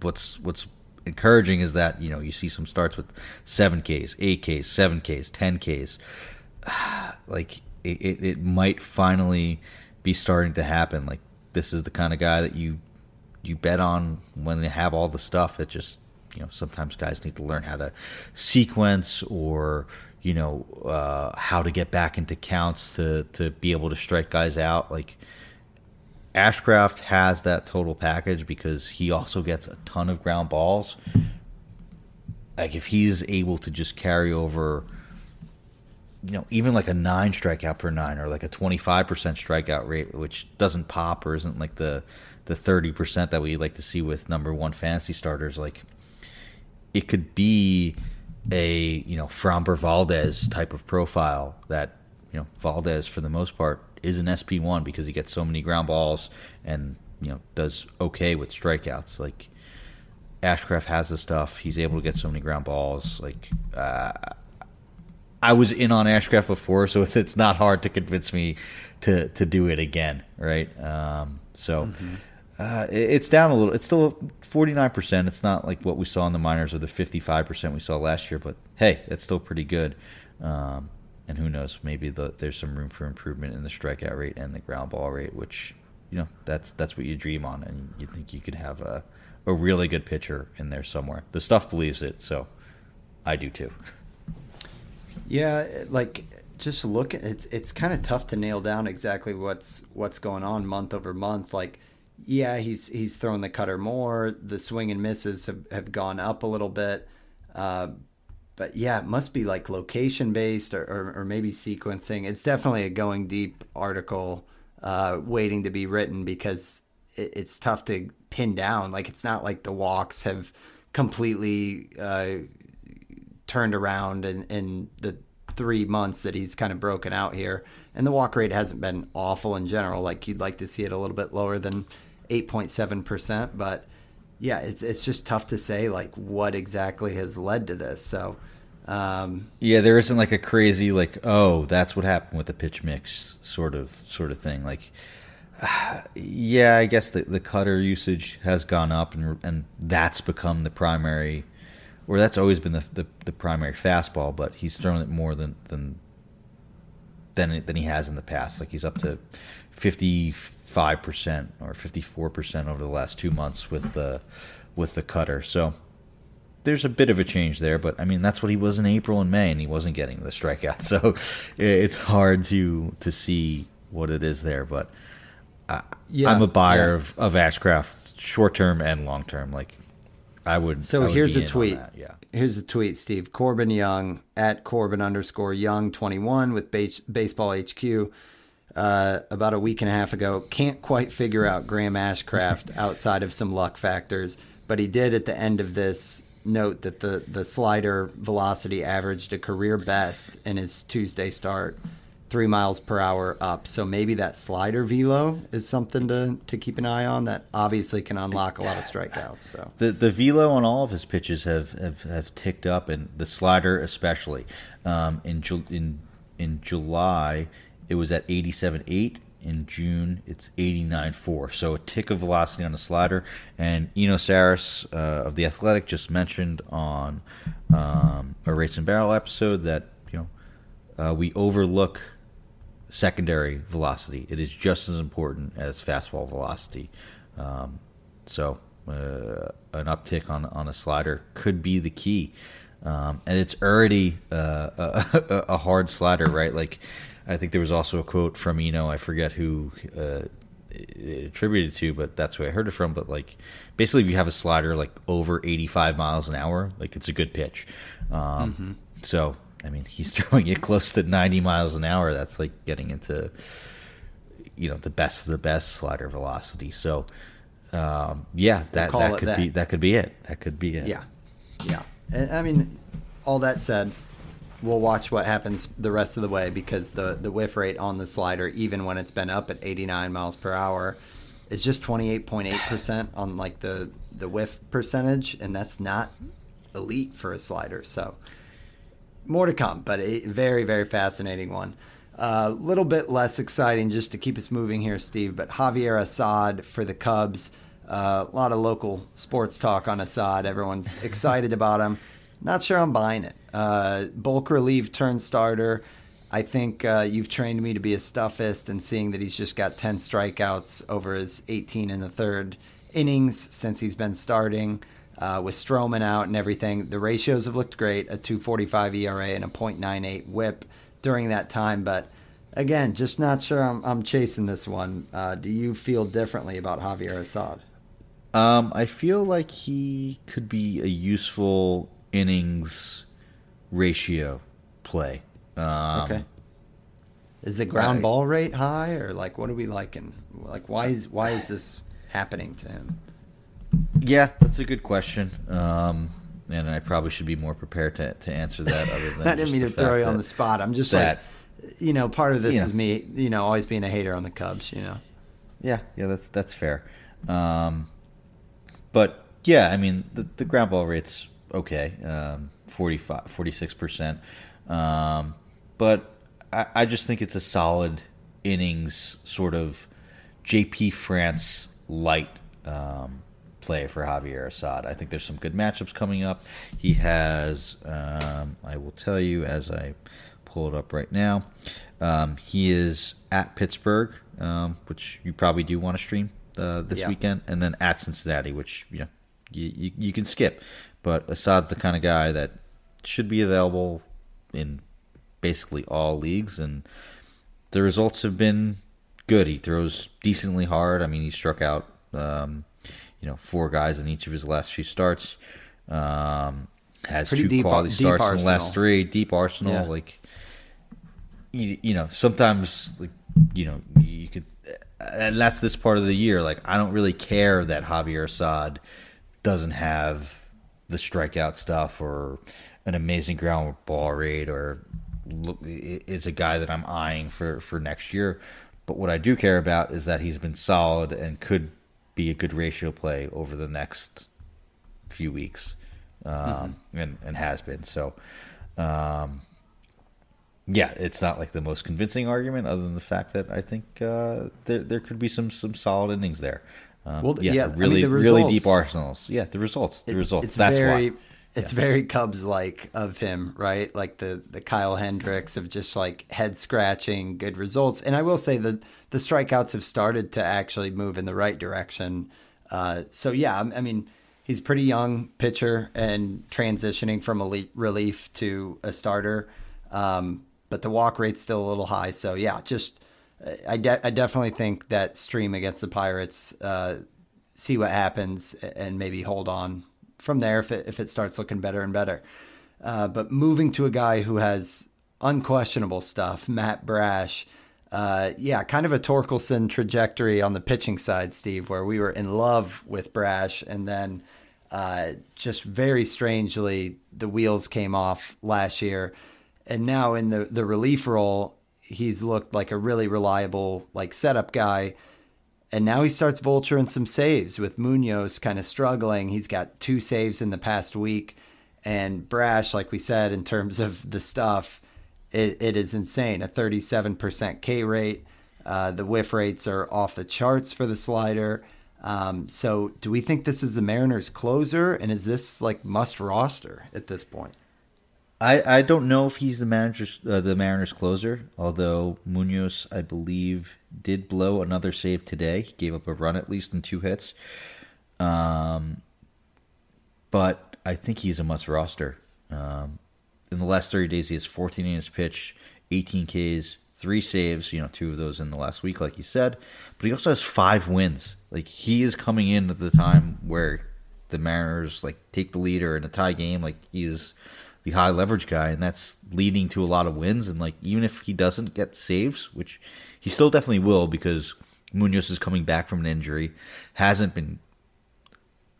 what's what's encouraging is that you know you see some starts with seven Ks, eight Ks, seven Ks, ten Ks. (sighs) like it, it, it might finally be starting to happen. Like this is the kind of guy that you you bet on when they have all the stuff. It just you know sometimes guys need to learn how to sequence or you know uh, how to get back into counts to to be able to strike guys out. Like Ashcraft has that total package because he also gets a ton of ground balls. Like if he's able to just carry over, you know, even like a nine strikeout per nine or like a twenty five percent strikeout rate, which doesn't pop or isn't like the the thirty percent that we like to see with number one fantasy starters, like it could be a you know Framber Valdez type of profile that you know Valdez for the most part is an SP one because he gets so many ground balls and you know does okay with strikeouts. Like Ashcraft has the stuff; he's able to get so many ground balls. Like uh, I was in on Ashcraft before, so (laughs) it's not hard to convince me to to do it again, right? Um, so. Mm-hmm. Uh, it's down a little. It's still 49%. It's not like what we saw in the minors or the 55% we saw last year, but hey, it's still pretty good. Um, and who knows, maybe the, there's some room for improvement in the strikeout rate and the ground ball rate, which you know that's that's what you dream on, and you think you could have a a really good pitcher in there somewhere. The stuff believes it, so I do too. (laughs)
Yeah, like just look it's it's kind of tough to nail down exactly what's what's going on month over month. Like, yeah, he's he's throwing the cutter more. The swing and misses have, have gone up a little bit. Uh, but yeah, it must be like location based or, or, or, maybe sequencing. It's definitely a going deep article uh, waiting to be written because it, it's tough to pin down. Like it's not like the walks have completely uh, turned around in, in the three months that he's kind of broken out here. And the walk rate hasn't been awful in general. Like you'd like to see it a little bit lower than 8.7%. But yeah, it's it's just tough to say like what exactly has led to this. So um,
yeah, there isn't like a crazy like oh that's what happened with the pitch mix sort of sort of thing. Like (sighs) yeah, I guess the the cutter usage has gone up and and that's become the primary or that's always been the, the, the primary fastball, but he's thrown it more than than than than he has in the past. Like he's up to fifty five percent or fifty four percent over the last two months with the with the cutter. So there's a bit of a change there, but I mean that's what he was in April and May, and he wasn't getting the strikeout. (laughs) So it's hard to to see what it is there. But I, yeah, I'm a buyer yeah. of of Ashcraft short term and long term. Like I would.
So
I would
here's a tweet. Yeah. Here's a tweet, Steve Corbin Young at Corbin underscore Young 21 with base, Baseball HQ uh, about a week and a half ago. Can't quite figure out Graham Ashcraft (laughs) outside of some luck factors, but he did at the end of this note that the, the slider velocity averaged a career best in his Tuesday start, three miles per hour up. So maybe that slider velo is something to, to keep an eye on. That obviously can unlock a lot of strikeouts. So
the the velo on all of his pitches have have, have ticked up, and the slider especially. Um, in in in July, it was at 87.8. In June, it's 89.4. So a tick of velocity on the slider. And Eno Sarris uh, of The Athletic just mentioned on um, a Race and Barrel episode that, you know, uh, we overlook secondary velocity. It is just as important as fastball velocity. Um, so uh, an uptick on, on a slider could be the key. Um, and it's already uh, (laughs) a, a, hard slider, right? Like I think there was also a quote from Eno. I forget who uh, it attributed to, but that's who I heard it from. But like, basically, if you have a slider like over 85 miles an hour, like it's a good pitch. Um, mm-hmm. So I mean, (laughs) he's throwing it close to 90 miles an hour. That's like getting into you know the best of the best slider velocity. So um, yeah, that we'll that could that. be that could be it. That could be it.
Yeah, yeah. And I mean, all that said, we'll watch what happens the rest of the way because the the whiff rate on the slider, even when it's been up at 89 miles per hour, is just 28.8 percent (sighs) on like the the whiff percentage, and that's not elite for a slider. So more to come, but a very very fascinating one. A uh, little bit less exciting, just to keep us moving here, Steve. But Javier Assad for the Cubs. Uh, a lot of local sports talk on Assad. Everyone's (laughs) excited about him. Not sure I'm buying it. Uh, bulk relief turn starter. I think uh, you've trained me to be a stuffist, and seeing that he's just got 10 strikeouts over his 18 in the third innings since he's been starting, uh, with Stroman out and everything. The ratios have looked great a 245 ERA and a 0.98 whip during that time. But again, just not sure I'm, I'm chasing this one. Uh, do you feel differently about Javier Assad?
Um, I feel like he could be a useful innings ratio play. Um,
okay. Is the ground
I-
ball rate high, or like what are we liking? Like why is why is this happening to him?
Yeah, that's a good question. Um, and I probably should be more prepared to, to answer that. Other than (laughs)
I didn't mean to throw you on the spot. I'm just
that-
like, you know, part of this
Yeah.
is me, you know, always being a hater on the Cubs. You know,
Yeah, yeah, that's that's fair. Um, but yeah, I mean the the ground ball rate's okay, um, 45, 46 percent. Um, but I, I just think it's a solid innings sort of JP France light um, play for Javier Assad. I think there's some good matchups coming up. He has, um, I will tell you as I pull it up right now, um, he is at Pittsburgh, um, which you probably do want to stream uh, this
Yeah.
weekend, and then at Cincinnati, which you know you, you, you can skip. But Assad's the kind of guy that should be available in basically all leagues, and the results have been good. He throws decently hard. I mean, he struck out, um, you know, four guys in each of his last few starts. Um, has
Pretty
two
deep-
quality
deep
starts in the last three. Deep arsenal,
Yeah.
like you, you know, sometimes like you know you could, and that's this part of the year. Like I don't really care that Javier Assad doesn't have the strikeout stuff or an amazing ground ball rate or look, is a guy that I'm eyeing for for next year. But what I do care about is that he's been solid and could be a good ratio play over the next few weeks, um, and and has been so. Um, yeah, it's not like the most convincing argument, other than the fact that I think uh, there there could be some some solid innings there. Um,
Well,
yeah,
yeah, I mean,
really
the
really deep arsenals. Yeah, the results, the
It-
results.
It's
That's
very,
why.
it's
Yeah.
very Cubs like of him, right? Like the the Kyle Hendricks of just like head scratching good results. And I will say that the strikeouts have started to actually move in the right direction. Uh, so yeah, I I mean, he's a pretty young pitcher and transitioning from elite relief to a starter. Um, but the walk rate's still a little high. So yeah, just I, de- I definitely think that stream against the Pirates. Uh, see what happens and maybe hold on from there if it, if it starts looking better and better. Uh, but moving to a guy who has unquestionable stuff, Matt Brash. Uh, yeah, kind of a Torkelson trajectory on the pitching side, Steve, where we were in love with Brash, and then uh, just very strangely the wheels came off last year, and now in the the relief role, he's looked like a really reliable like setup guy. And now he starts vulturing some saves with Munoz kind of struggling. He's got two saves in the past week. And Brash, like we said, in terms of the stuff, it, it is insane. A 37% K rate. Uh, the whiff rates are off the charts for the slider. Um, so, do we think this is the Mariners' closer? And is this like must roster at this point?
I, I don't know if he's the manager's uh, the Mariners closer. Although Munoz, I believe, did blow another save today. He gave up a run at least in two hits. Um, but I think he's a must roster. Um, in the last thirty days, he has 14 innings pitched, 18 Ks, three saves. You know, two of those in the last week, like you said. But he also has five wins. Like he is coming in at the time where the Mariners like take the lead or in a tie game. Like he is the high leverage guy, and that's leading to a lot of wins. And like even if he doesn't get saves, which he still definitely will, because Munoz is coming back from an injury, hasn't been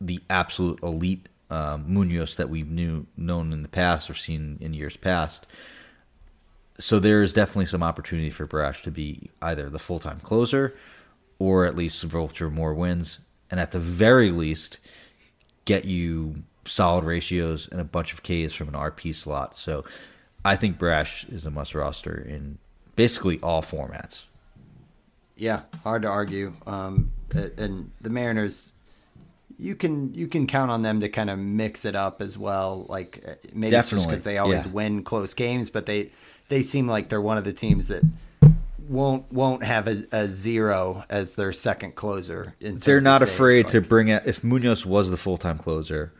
the absolute elite um, Munoz that we've knew known in the past or seen in years past. So there is definitely some opportunity for Brash to be either the full time closer or at least vulture more wins, and at the very least get you solid ratios and a bunch of Ks from an RP slot. So I think Brash is a must roster in basically all formats.
Yeah, hard to argue. Um, and the Mariners, you can you can count on them to kind of mix it up as well. Like uh, maybe it's just because they always
yeah.
win close games, but they they seem like they're one of the teams that won't won't have a, a zero as their second closer. In
They're not afraid to bring it. If Munoz was the full time closer,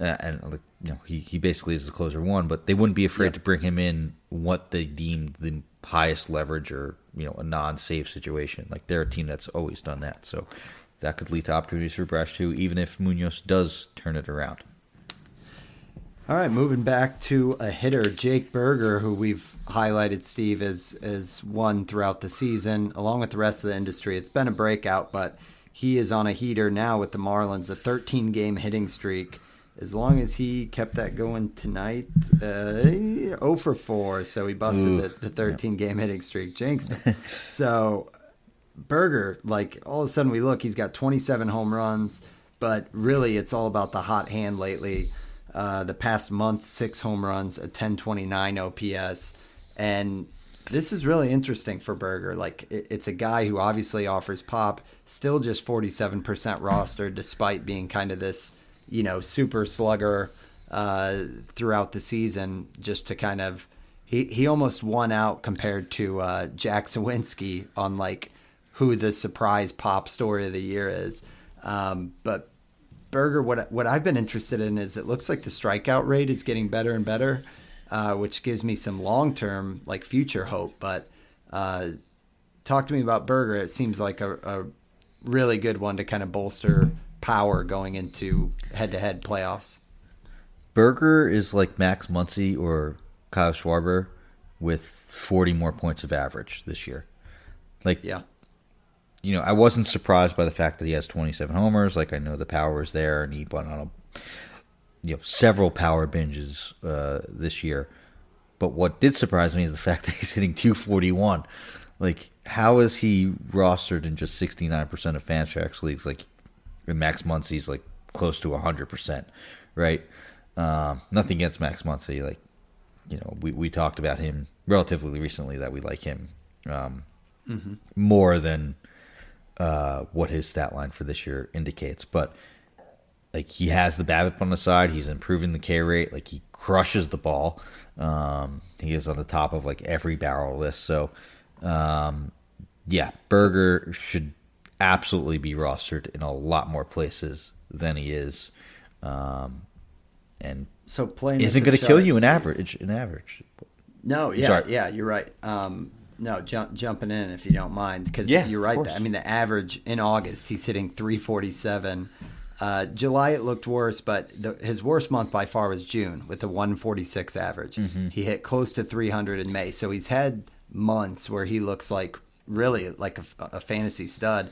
uh, and like you know he he basically is the closer one, but they wouldn't be afraid to bring him in what they deemed the highest leverage or you know a non-safe situation. Like they're a team that's always done that, so that could lead to opportunities for Brash too, even if Munoz does turn it around.
All right, moving back to a hitter, Jake Burger, who we've highlighted, Steve, as as one throughout the season, along with the rest of the industry. It's been a breakout, but he is on a heater now with the Marlins, a 13 game hitting streak. As long as he kept that going tonight, uh, 0 for 4, so he busted the, the 13 game hitting streak. Jinxed him. (laughs) so, Burger, like all of a sudden we look, he's got 27 home runs, but really it's all about the hot hand lately. Uh, the past month, six home runs, a 1029 OPS. And this is really interesting for Burger. Like, it, it's a guy who obviously offers pop, still just 47% roster, despite being kind of this, you know, super slugger uh, throughout the season, just to kind of. He, he almost won out compared to uh, Jack Suwinski on like who the surprise pop story of the year is. Um, but Burger, what what I've been interested in is it looks like the strikeout rate is getting better and better, uh, which gives me some long term like future hope. But uh, talk to me about Burger. It seems like a, a really good one to kind of bolster power going into head to head playoffs.
Burger is like Max Muncy or Kyle Schwarber with 40 more points of average this year. Like,
Yeah.
you know, I wasn't surprised by the fact that he has 27 homers. Like, I know the power is there, and he went on a, you know, several power binges uh, this year. But what did surprise me is the fact that he's hitting 241. Like, how is he rostered in just 69% of Fantrax leagues? Like, Max Muncy's like close to 100%, right? Um, nothing against Max Muncy. Like, you know, we, we talked about him relatively recently that we like him um, more than uh, what his stat line for this year indicates. But like he has the BABIP on the side, he's improving the K rate. Like he crushes the ball. Um, he is on the top of like every barrel list. So um, yeah, Burger should absolutely be rostered in a lot more places than he is. Um, and
So playing
isn't
going
going to kill you in average. In average,
No, yeah,
Sorry.
yeah, you're right. Um, no, jump, jumping in if you don't mind, because
Yeah,
you're right. I mean, the average in August, he's hitting 347. Uh, July it looked worse, but the, his worst month by far was June with a 146 average.
Mm-hmm.
He hit close to 300 in May, so he's had months where he looks like really like a, a fantasy stud.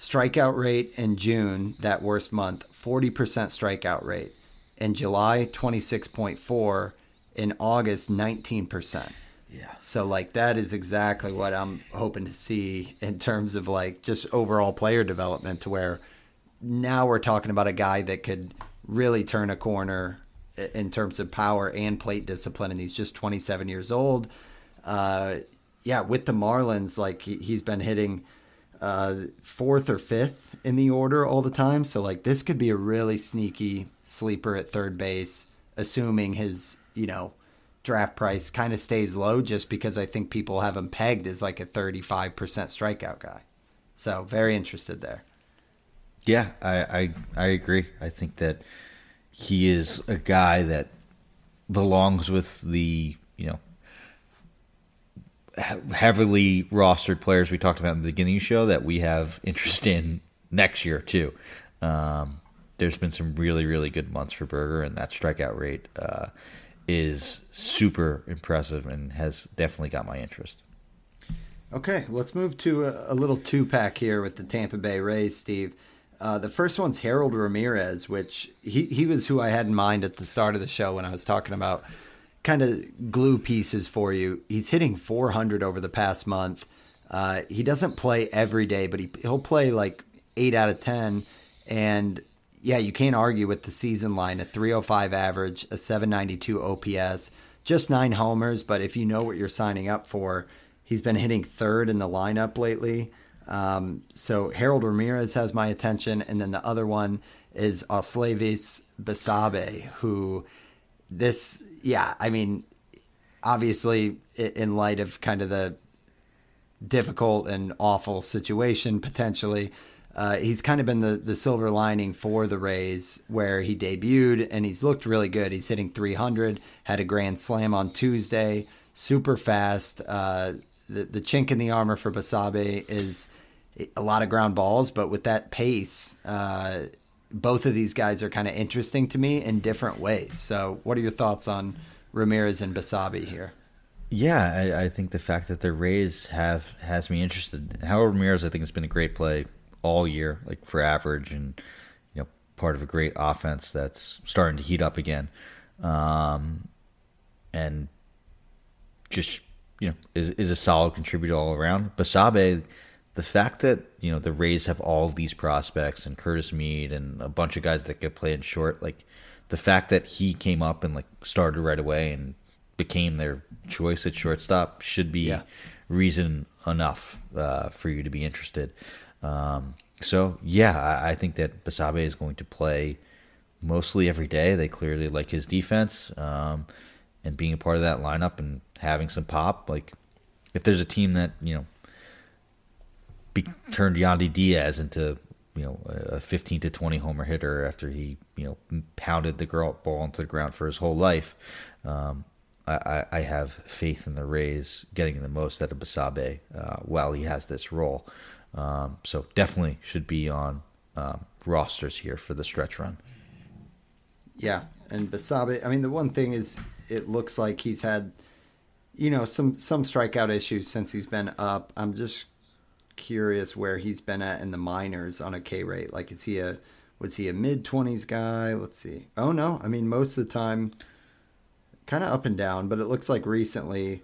Strikeout rate in June, that worst month, 40% strikeout rate. In July, 26.4. In August, 19%.
yeah,
So like that is exactly what I'm hoping to see in terms of like just overall player development to where now we're talking about a guy that could really turn a corner in terms of power and plate discipline and he's just 27 years old. Uh, yeah, with the Marlins like he, he's been hitting uh, fourth or fifth in the order all the time. So like this could be a really sneaky sleeper at third base, assuming his you know draft price kind of stays low, just because I think people have him pegged as like a thirty five percent strikeout guy. So very interested there.
yeah, I, I I agree. I think that he is a guy that belongs with the you know heavily rostered players we talked about in the beginning of the show that we have interest in next year too. Um, there's been some really really good months for Burger, and that strikeout rate uh, is super impressive and has definitely got my interest.
Okay, let's move to a, a little two pack here with the Tampa Bay Rays, Steve. Uh, the first one's Harold Ramirez, which he, he was who I had in mind at the start of the show when I was talking about kind of glue pieces for you. He's hitting 400 over the past month. Uh, he doesn't play every day, but he, he'll play like 8 out of 10. And yeah, you can't argue with the season line a 305 average, a 792 OPS, just nine homers. But if you know what you're signing up for, he's been hitting third in the lineup lately. Um, so Harold Ramirez has my attention, and then the other one is Osleivis Basabe, who this, yeah, I mean, obviously in light of kind of the difficult and awful situation potentially, uh, he's kind of been the, the silver lining for the Rays where he debuted and he's looked really good. He's hitting 300, had a grand slam on Tuesday, super fast. Uh, the, the chink in the armor for Basabe is a lot of ground balls, but with that pace, uh, both of these guys are kind of interesting to me in different ways. So, what are your thoughts on Ramirez and Basabe here?
Yeah, I, I, think the fact that the Rays have has me interested. Harold Ramirez, I think, has been a great play all year, like for average, and you know, part of a great offense that's starting to heat up again, um, and just you know is is a solid contributor all around. Basabe, the fact that you know the Rays have all these prospects and Curtis Mead and a bunch of guys that could play in short, like the fact that he came up and like started right away and became their choice at shortstop should be yeah. reason enough uh, for you to be interested. Um, so yeah, I, I, think that Basabe is going to play mostly every day. They clearly like his defense, um, and being a part of that lineup and having some pop. Like if there's a team that you know be, turned Yandy Diaz into you know a 15 to 20 homer hitter after he you know pounded the ball into the ground for his whole life. Um, I, I, have faith in the Rays getting the most out of Basabe uh, while he has this role. Um, so definitely should be on um, rosters here for the stretch run.
Yeah, and Basabe. I mean, the one thing is, it looks like he's had, you know, some some strikeout issues since he's been up. I'm just curious where he's been at in the minors on a K rate. Like, is he a was he a mid twenties guy? Let's see. Oh no, I mean most of the time, kind of up and down. But it looks like recently,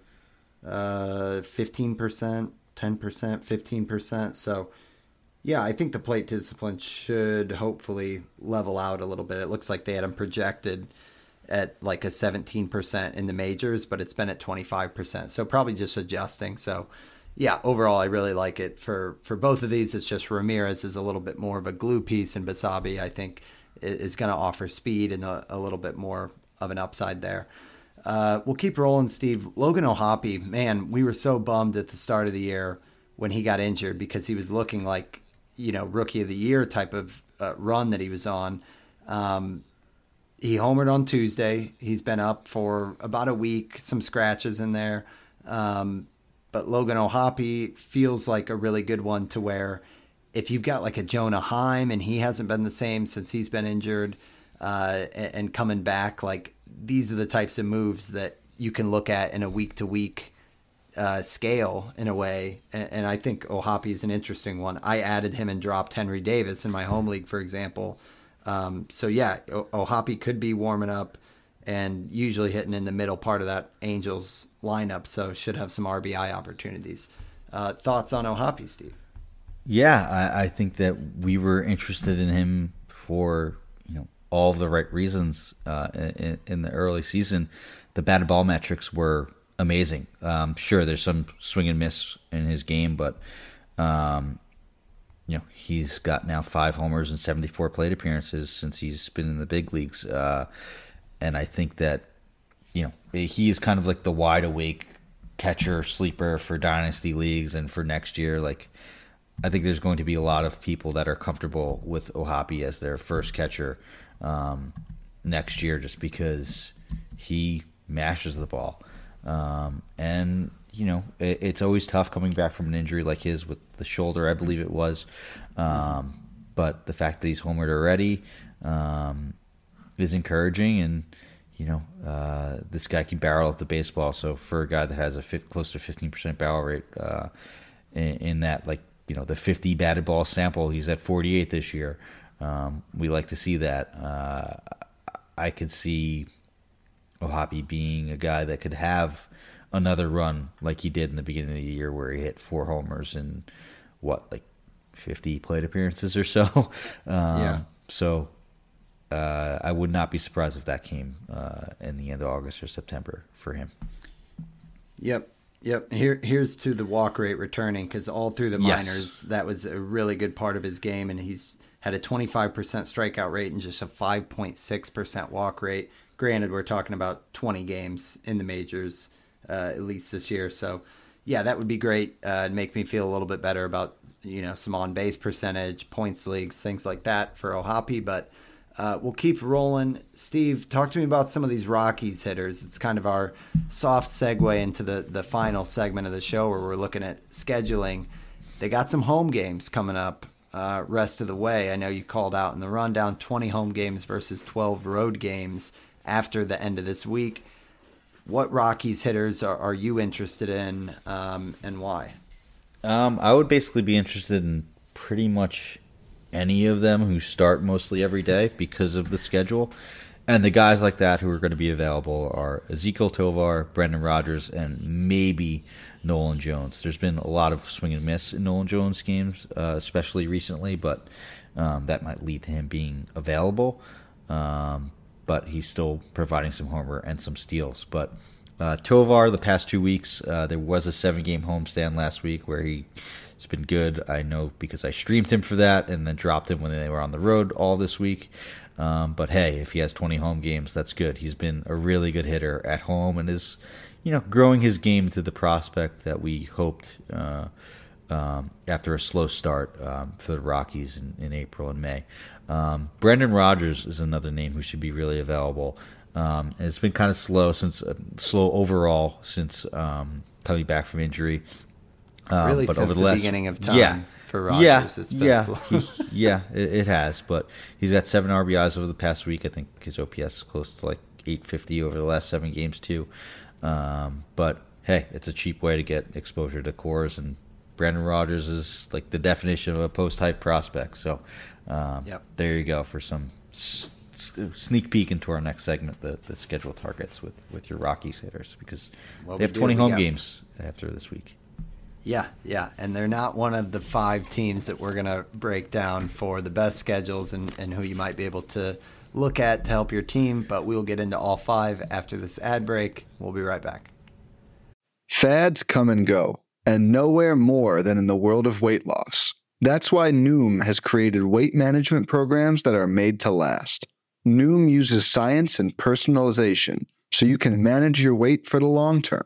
uh, fifteen percent 10%, 15%. So, yeah, I think the plate discipline should hopefully level out a little bit. It looks like they had him projected at like a 17% in the majors, but it's been at 25%. So, probably just adjusting. So, yeah, overall, I really like it for for both of these. It's just Ramirez is a little bit more of a glue piece, and Basabe, I think, is going to offer speed and a, a little bit more of an upside there. Uh, we'll keep rolling, Steve. Logan O'Hoppe, man, we were so bummed at the start of the year when he got injured because he was looking like, you know, rookie of the year type of uh, run that he was on. Um, he homered on Tuesday. He's been up for about a week, some scratches in there. Um, Logan O'Hoppe feels like a really good one to where if you've got like a Jonah Heim and he hasn't been the same since he's been injured uh, and, coming back, like these are the types of moves that you can look at in a week to week scale in a way. And, and I think O'Hoppe is an interesting one. I added him and dropped Henry Davis in my home league, for example. Um, so yeah, O'Hoppe could be warming up and usually hitting in the middle part of that Angels lineup. So should have some RBI opportunities. Uh, thoughts on O'Hoppe, Steve?
Yeah, I, I think that we were interested in him for you know all the right reasons uh, in, in, the early season. The batted ball metrics were amazing. Um, sure, there's some swing and miss in his game, but um, you know he's got now five homers and 74 plate appearances since he's been in the big leagues, uh, and I think that you know he's kind of like the wide awake catcher sleeper for dynasty leagues and for next year. Like I think there's going to be a lot of people that are comfortable with O'Hoppe as their first catcher um, next year just because he mashes the ball. Um, and, you know, it, it's always tough coming back from an injury like his with the shoulder, I believe it was. Um, but the fact that he's homered already um, is encouraging. And, you know, uh, this guy can barrel up the baseball. So for a guy that has a fit, close to 15% barrel rate uh, in, in that, like, you know, the 50 batted ball sample, he's at 48 this year. Um, we like to see that. Uh, I could see O'Hoppe being a guy that could have another run like he did in the beginning of the year, where he hit four homers and what like fifty plate appearances or so. (laughs) Um, yeah. So uh, I would not be surprised if that came uh, in the end of August or September for him.
Yep. Yep. Here, here's to the walk rate returning because all through the minors, yes. that was a really good part of his game, and he's had a 25% strikeout rate and just a 5.6% walk rate. Granted, we're talking about 20 games in the majors, uh, at least this year. So, yeah, that would be great. Uh, it'd make me feel a little bit better about you know some on base percentage, points leagues, things like that for O'Hoppe. But uh, we'll keep rolling. Steve, talk to me about some of these Rockies hitters. It's kind of our soft segue into the the final segment of the show where we're looking at scheduling. They got some home games coming up. Uh, rest of the way, I know you called out in the rundown 20 home games versus 12 road games after the end of this week what Rockies hitters are, are you interested in um, and why?
Um, I would basically be interested in pretty much any of them who start mostly every day because of the schedule. And the guys like that who are going to be available are Ezequiel Tovar, Brendan Rodgers, and maybe Nolan Jones. There's been a lot of swing and miss in Nolan Jones games, uh, especially recently, but um, that might lead to him being available. Um, but he's still providing some homer and some steals. But uh, Tovar, the past two weeks, uh, there was a seven game homestand last week where he has been good. I know because I streamed him for that and then dropped him when they were on the road all this week. Um, but hey, if he has 20 home games, that's good. He's been a really good hitter at home and is, you know, growing his game to the prospect that we hoped uh, um, after a slow start um, for the Rockies in, in April and May. Um, Brendan Rodgers is another name who should be really available. Um, and it's been kind of slow since uh, slow overall since um, coming back from injury.
Um, really, but over the, the last, beginning of time.
Yeah,
for Rodgers,
yeah,
it's been
yeah,
slow.
he, yeah, it, it, has. But he's got seven RBIs over the past week. I think his OPS is close to like 850 over the last seven games too. Um, but hey, it's a cheap way to get exposure to Coors, and Brandon Rodgers is like the definition of a post hype prospect. So um, yep. There you go for some s- sneak peek into our next segment, the, the schedule targets with, with your Rockies hitters, because well, they have 20 home got... games after this week.
Yeah, yeah. And they're not one of the five teams that we're going to break down for the best schedules and, and who you might be able to look at to help your team, but we will get into all five after this ad break. We'll be right back.
Fads come and go, and nowhere more than in the world of weight loss. That's why Noom has created weight management programs that are made to last. Noom uses science and personalization so you can manage your weight for the long term.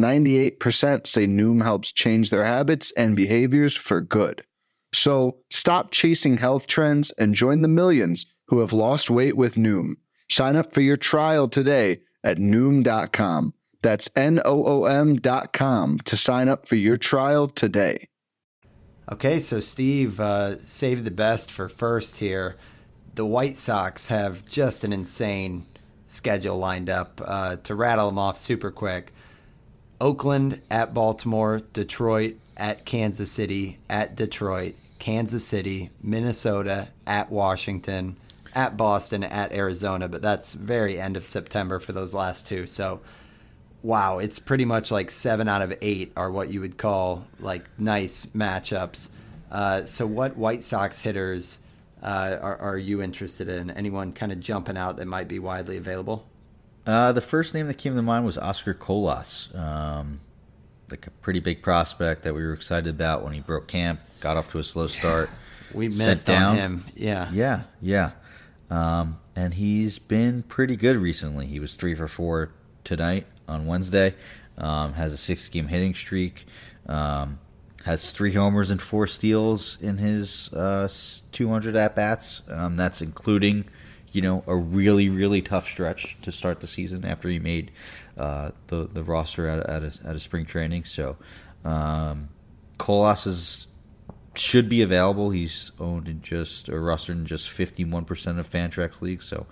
98% say Noom helps change their habits and behaviors for good. So stop chasing health trends and join the millions who have lost weight with Noom. Sign up for your trial today at Noom.com. That's N O O M.com to sign up for your trial today.
Okay, so Steve uh, saved the best for first here. The White Sox have just an insane schedule lined up. Uh, to rattle them off super quick Oakland at Baltimore, Detroit at Kansas City, at Detroit, Kansas City, Minnesota, at Washington, at Boston, at Arizona. But that's very end of September for those last two. So wow, it's pretty much like seven out of eight are what you would call like nice matchups. Uh, so, what White Sox hitters uh, are, are, you interested in? Anyone kind of jumping out that might be widely available?
Uh, the first name that came to mind was Oscar Colas, um, like a pretty big prospect that we were excited about when he broke camp, got off to a slow start.
we missed on him. Yeah,
yeah, yeah. Um, and he's been pretty good recently. He was three for four tonight on Wednesday. Um, has a six game hitting streak. Um, has three homers and four steals in his uh, 200 at bats. Um, that's including, you know, a really really tough stretch to start the season after he made uh, the the roster at, a, spring training. So, um, Colas is should be available. He's owned in just or rostered in just 51% of Fantrax leagues, so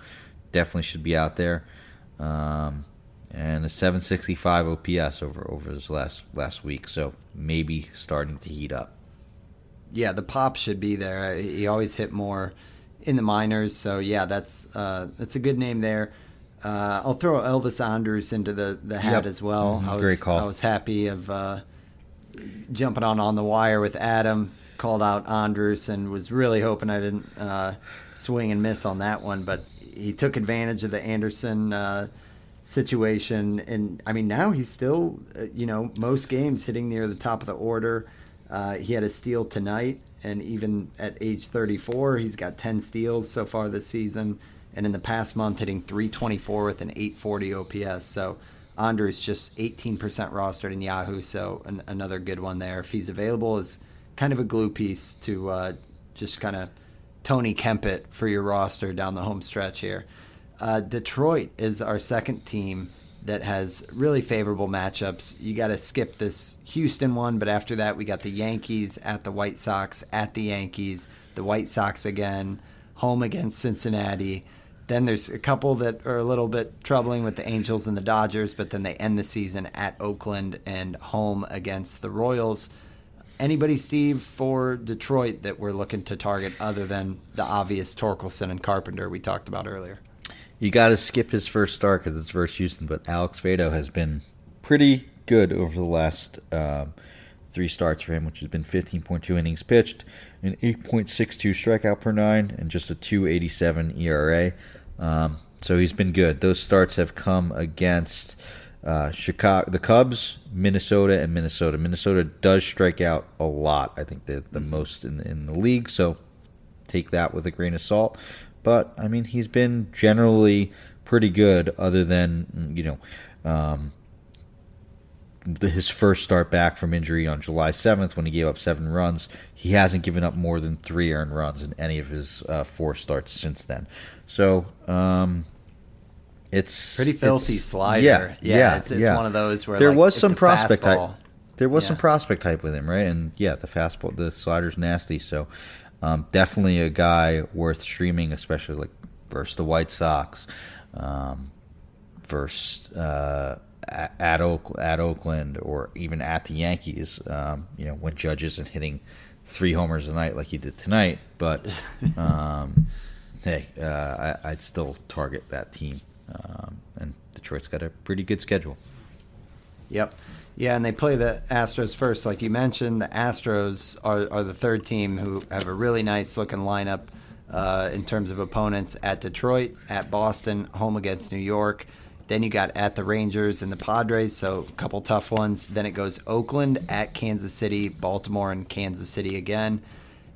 definitely should be out there. Um, and a 765 OPS over over his last last week. So maybe starting to heat up.
Yeah, the pop should be there. He always hit more in the minors. So yeah, that's uh, that's a good name there. Uh, I'll throw Elvis Andrus into the, the hat yep. as well.
Mm-hmm.
I was,
Great call.
I was happy of uh, jumping on on the wire with Adam, called out Andrus, and was really hoping I didn't uh, swing and miss on that one. But he took advantage of the Anderson uh, situation, and I mean now he's still, uh, you know, most games hitting near the top of the order. Uh, he had a steal tonight, and even at age 34, he's got 10 steals so far this season. And in the past month, hitting 324 with an 840 OPS. So Andrus just 18% rostered in Yahoo. So an, another good one there. If he's available, is kind of a glue piece to uh, just kind of Tony Kempit for your roster down the home stretch here. Uh, Detroit is our second team that has really favorable matchups. You got to skip this Houston one, but after that, we got the Yankees at the White Sox, at the Yankees, the White Sox again, home against Cincinnati. Then there's a couple that are a little bit troubling with the Angels and the Dodgers, but then they end the season at Oakland and home against the Royals. Anybody, Steve, for Detroit that we're looking to target other than the obvious Torkelson and Carpenter we talked about earlier?
You got to skip his first start because it's versus Houston, but Alex Faedo has been pretty good over the last um, three starts for him, which has been 15.2 innings pitched, an 8.62 strikeout per nine, and just a 2.87 ERA. Um, so he's been good. Those starts have come against uh, Chicago, the Cubs, Minnesota, and Minnesota. Minnesota does strike out a lot. I think they're the most in the, in the league. So take that with a grain of salt. But I mean, he's been generally pretty good, other than you know. Um, the, his first start back from injury on July 7th when he gave up seven runs. He hasn't given up more than three earned runs in any of his uh, four starts since then. So, um, it's
pretty filthy
it's,
slider.
Yeah,
yeah,
yeah
it's, it's
yeah.
one of those where
there
like,
was some prospect
fastball-
type. There was some prospect type with him, right? And yeah, the fastball, the slider's nasty. So um, definitely a guy worth streaming, especially like versus the White Sox, um, versus uh, at at, Oak, at Oakland, or even at the Yankees. Um, you know, when Judge isn't hitting three homers a night like he did tonight, but (laughs) um, hey, uh, I, I'd still target that team. Um, and Detroit's got a pretty good schedule.
Yep. Yeah, and they play the Astros first, like you mentioned. The Astros are, are the third team who have a really nice looking lineup uh, in terms of opponents at Detroit, at Boston, home against New York. Then you got at the Rangers and the Padres, so a couple tough ones. Then it goes Oakland at Kansas City, Baltimore, and Kansas City again.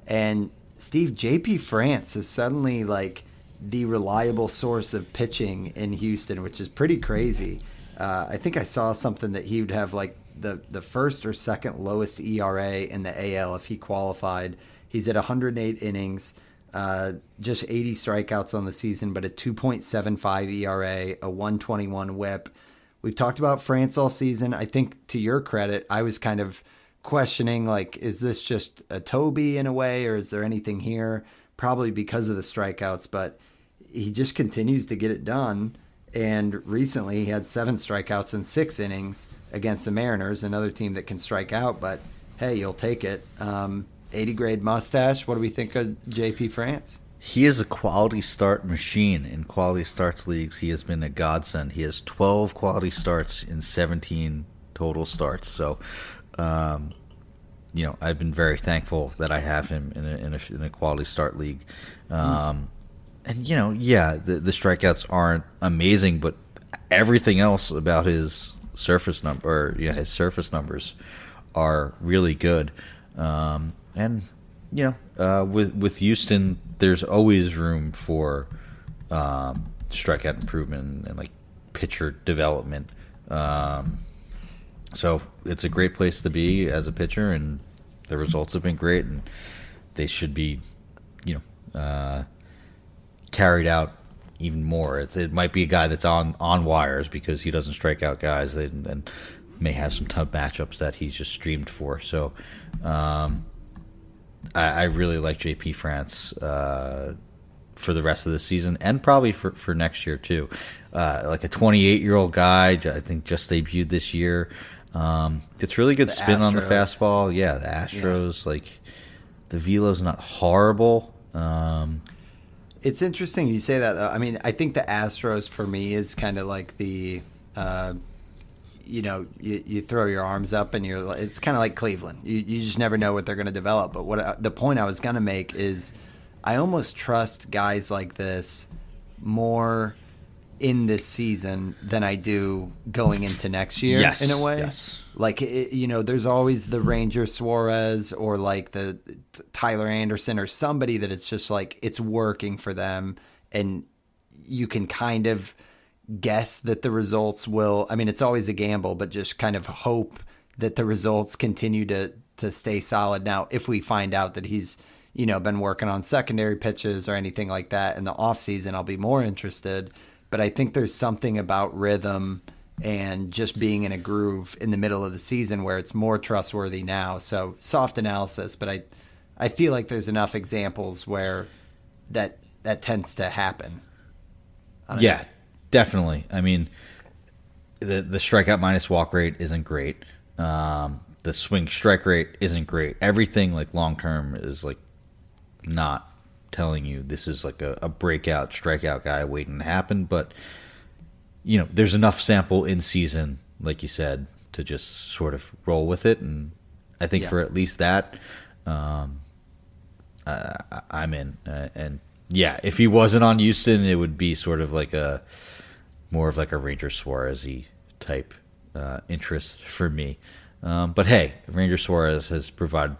And Steve, JP France is suddenly like the reliable source of pitching in Houston, which is pretty crazy. Uh, I think I saw something that he would have like the, the first or second lowest ERA in the AL if he qualified. He's at 108 innings, uh, just 80 strikeouts on the season, but a 2.75 ERA, a 121 whip. We've talked about France all season. I think to your credit, I was kind of questioning like, is this just a Toby in a way, or is there anything here? Probably because of the strikeouts, but he just continues to get it done. And recently, he had seven strikeouts in six innings against the Mariners, another team that can strike out. But hey, you'll take it. Um, 80 grade mustache. What do we think of JP France?
He is a quality start machine in quality starts leagues. He has been a godsend. He has 12 quality starts in 17 total starts. So, um, you know, I've been very thankful that I have him in a, in a, in a quality start league. Um, And, you know, yeah, the, the strikeouts aren't amazing, but everything else about his surface number, or, yeah, his surface numbers are really good. Um, and, you know, uh, with, with Houston, there's always room for um, strikeout improvement and, and like pitcher development. Um, so it's a great place to be as a pitcher, and the results have been great, and they should be, you know, uh, carried out even more. It's, it might be a guy that's on on wires because he doesn't strike out guys, and, and may have some tough matchups that he's just streamed for. So, um, I, I really like JP France. Uh, for the rest of the season and probably for, for next year too. Uh, like a 28 year old guy, I think just debuted this year. Um, gets really good
The
spin on the fastball. Yeah, the Astros, like the velo's not horrible. Um,
It's interesting you say that. Though. I mean, I think the Astros for me is kind of like the, uh, you know, you, you throw your arms up and you're. It's kind of like Cleveland. You you just never know what they're going to develop. But what I, the point I was going to make is, I almost trust guys like this more in this season than I do going into next year.
Yes,
in a way,
yes.
like it, you know, there's always the Ranger Suarez or like the Tyler Anderson or somebody that it's just like it's working for them, and you can kind of guess that the results will. I mean, it's always a gamble, but just kind of hope that the results continue to to stay solid. Now, if we find out that he's you know been working on secondary pitches or anything like that in the off season, I'll be more interested but I think there's something about rhythm and just being in a groove in the middle of the season where it's more trustworthy now. So soft analysis, but I I feel like there's enough examples where that that tends to happen.
Yeah, know. definitely. I mean, the the strikeout minus walk rate isn't great. Um, the swing strike rate isn't great. Everything like long term is like not telling you this is like a, a breakout strikeout guy waiting to happen. But you know, there's enough sample in season, like you said, to just sort of roll with it. And I think yeah. for at least that, um, uh, I'm in. Uh, and yeah, if he wasn't on Houston, it would be sort of like a more of like a Ranger Suarez type uh, interest for me. Um, but hey, Ranger Suarez has provided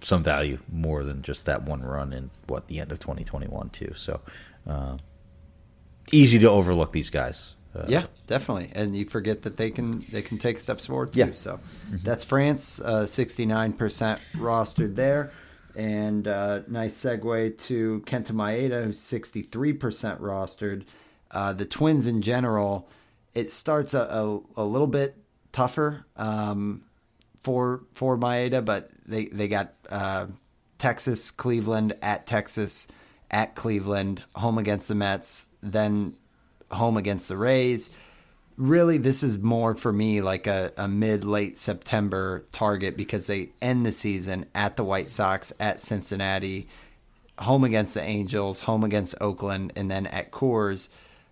some value more than just that one run in what the end of 2021 too. So uh, easy to overlook these guys.
Uh, yeah, definitely, and you forget that they can they can take steps forward too. Yeah. So mm-hmm. that's France, uh, sixty nine percent rostered there, and uh, nice segue to Kenta Maeda, who's sixty three percent rostered. Uh, the Twins in general, it starts a, a, a little bit tougher. Um, for for Maeda, but they they got uh, Texas, Cleveland at Texas, at Cleveland, home against the Mets, then home against the Rays. Really, this is more for me like a, a mid late September target because they end the season at the White Sox, at Cincinnati, home against the Angels, home against Oakland, and then at Coors.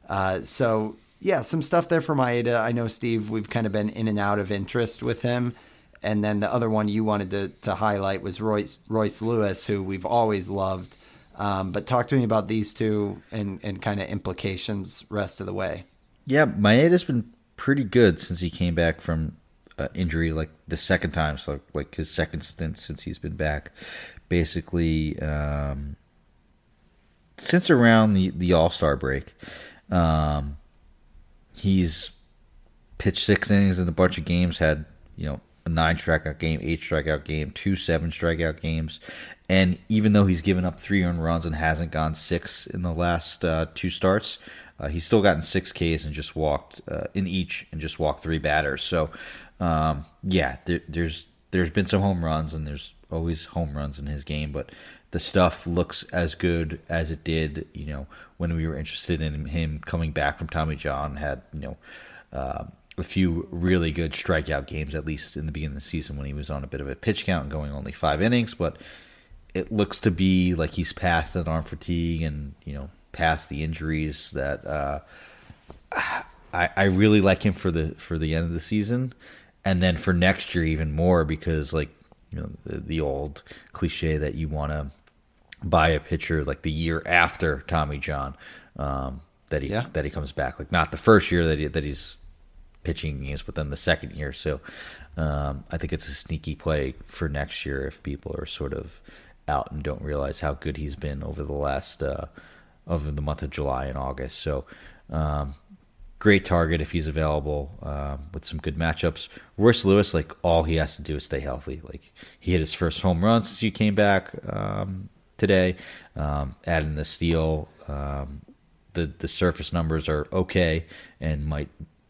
Uh, so yeah, some stuff there for Maeda. I know Steve, we've kind of been in and out of interest with him. And then the other one you wanted to, to highlight was Royce, Royce Lewis, who we've always loved. Um, but talk to me about these two and, and kind of implications rest of the way.
Yeah, Maeda's been pretty good since he came back from uh, injury, like the second time, so like his second stint since he's been back. Basically, um, since around the, the All Star break, um, he's pitched six innings in a bunch of games, had you know a nine strikeout game, eight strikeout game, two seven strikeout games, and even though he's given up three earned runs and hasn't gone six in the last uh, two starts, uh, he's still gotten six Ks and just walked uh, in each and just walked three batters. So, um, yeah, there, there's there's been some home runs and there's always home runs in his game, but the stuff looks as good as it did, you know, when we were interested in him coming back from Tommy John. Had you know. Uh, a few really good strikeout games, at least in the beginning of the season when he was on a bit of a pitch count and going only five innings. But it looks to be like he's past that arm fatigue and you know past the injuries that uh, (sighs) I, I really like him for the for the end of the season, and then for next year even more because like you know the, the old cliche that you want to buy a pitcher like the year after Tommy John. Um, that he yeah. that he comes back like not the first year that he, that he's pitching games, but then the second year. So um, I think it's a sneaky play for next year if people are sort of out and don't realize how good he's been over the last uh, over the month of July and August. So um, great target if he's available um, with some good matchups. Royce Lewis, like all he has to do is stay healthy. Like he hit his first home run since he came back um, today, um, adding the steal. Um, the the surface numbers are okay and might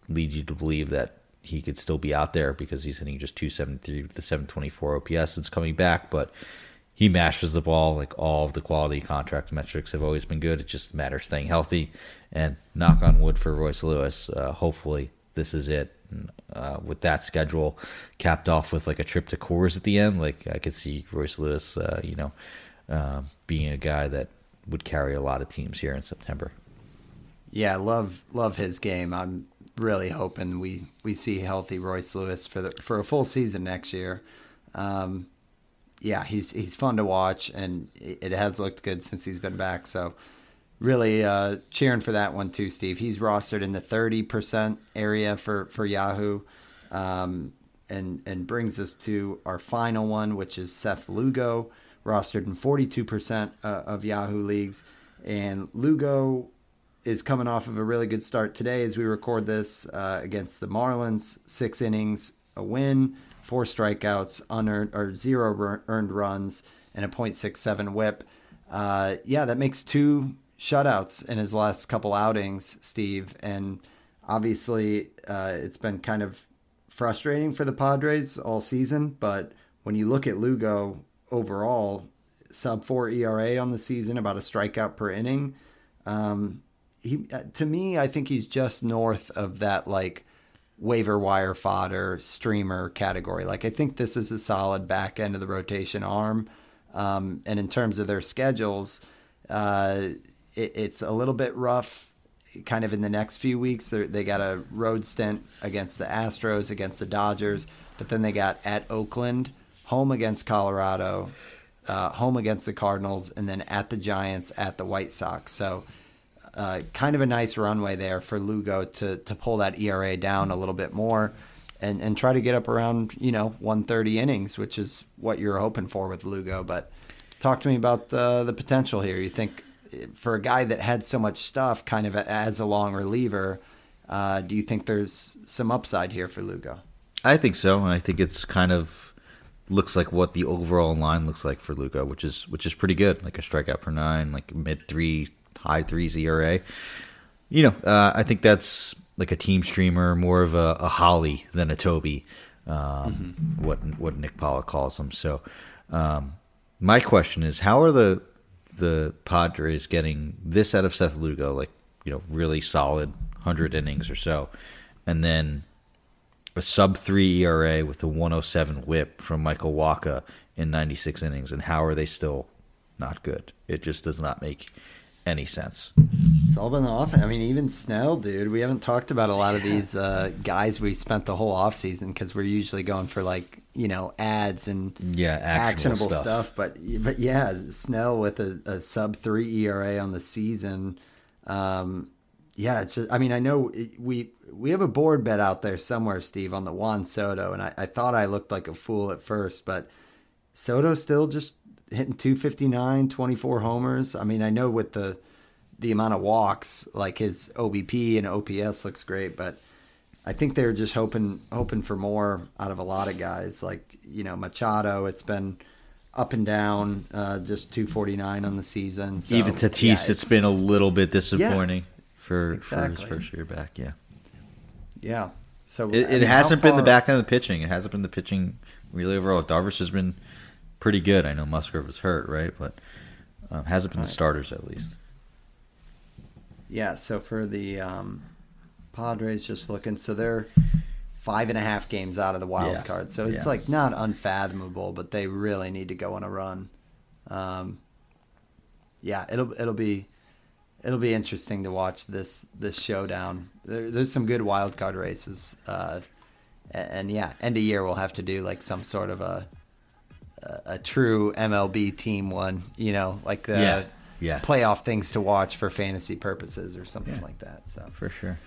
lead you to believe that he could still be out there because he's hitting just 273 with the 724 OPS since coming back, but he mashes the ball like all of the quality contract metrics have always been good. It just matters staying healthy and knock on wood for Royce Lewis. Uh, hopefully this is it. And, uh, with that schedule capped off with like a trip to Coors at the end, like I could see Royce Lewis, uh, you know, uh, being a guy that would carry a lot of teams here in September.
Yeah, love love his game. I'm really hoping we, we see healthy Royce Lewis for the for a full season next year. Um, yeah, he's he's fun to watch, and it has looked good since he's been back. So really uh, cheering for that one too, Steve. He's rostered in the thirty percent area for for Yahoo, um, and and brings us to our final one, which is Seth Lugo, rostered in forty two percent uh, of Yahoo leagues, and Lugo is coming off of a really good start today as we record this uh, against the Marlins. Six innings, a win, four strikeouts, unearned or zero earned runs, and a .67 WHIP. Uh, yeah, that makes two shutouts in his last couple outings, Steve, and obviously uh, it's been kind of frustrating for the Padres all season. But when you look at Lugo overall, sub four ERA on the season, about a strikeout per inning. Um, he uh, to me, I think he's just north of that like waiver wire fodder streamer category. Like I think this is a solid back end of the rotation arm. Um, and in terms of their schedules, uh, it, it's a little bit rough. Kind of in the next few weeks, they got a road stint against the Astros, against the Dodgers, but then they got at Oakland, home against Colorado, uh, home against the Cardinals, and then at the Giants, at the White Sox. So uh, kind of a nice runway there for Lugo to to pull that ERA down a little bit more, and and try to get up around you know 130 innings, which is what you're hoping for with Lugo. But talk to me about the the potential here. You think for a guy that had so much stuff, kind of as a long reliever, uh, do you think there's some upside here for Lugo?
I think so, and I think it's kind of looks like what the overall line looks like for Lugo, which is which is pretty good, like a strikeout per nine, like mid three high threes ERA. You know, uh, I think that's like a team streamer, more of a, a Holly than a Toby. Um, mm-hmm. What what Nick Pollack calls them. So, um, my question is, how are the the Padres getting this out of Seth Lugo, like you know, really solid hundred innings or so, and then a sub three ERA with a 107 WHIP from Michael Wacha in 96 innings, and how are they still not good? It just does not make any sense.
It's all been off. I mean, even Snell, dude. We haven't talked about a lot of these uh, guys we spent the whole off season because we're usually going for like you know ads and
yeah
actionable,
stuff.
stuff. But but yeah, Snell with a, a sub three ERA on the season. Um, yeah, it's just. I mean, I know we we have a board bet out there somewhere, Steve, on the Juan Soto, and I, I thought I looked like a fool at first, but Soto still just hitting 259, 24 homers. I mean, I know with the the amount of walks, like his OBP and OPS looks great, but I think they're just hoping hoping for more out of a lot of guys. Like you know Machado, it's been up and down, uh, just 249 on the season. So,
Even Tatis, yeah, it's, it's been a little bit disappointing yeah, for
exactly.
for his first year back. Yeah,
yeah. So
it, it mean, hasn't been the back end of the pitching. It hasn't been the pitching really overall. Darvish has been pretty good. I know Musgrove was hurt, right? But um, hasn't been right. the starters at least.
Yeah. So for the um, Padres, just looking, so they're five and a half games out of the wild yeah. card. So it's yeah. like not unfathomable, but they really need to go on a run. Um, yeah, it'll it'll be it'll be interesting to watch this this showdown. There, there's some good wild card races, uh, and, and, yeah, end of year we'll have to do like some sort of a a true MLB team one, you know, like the
yeah, yeah.
playoff things to watch for fantasy purposes or something yeah. like that. So
for sure,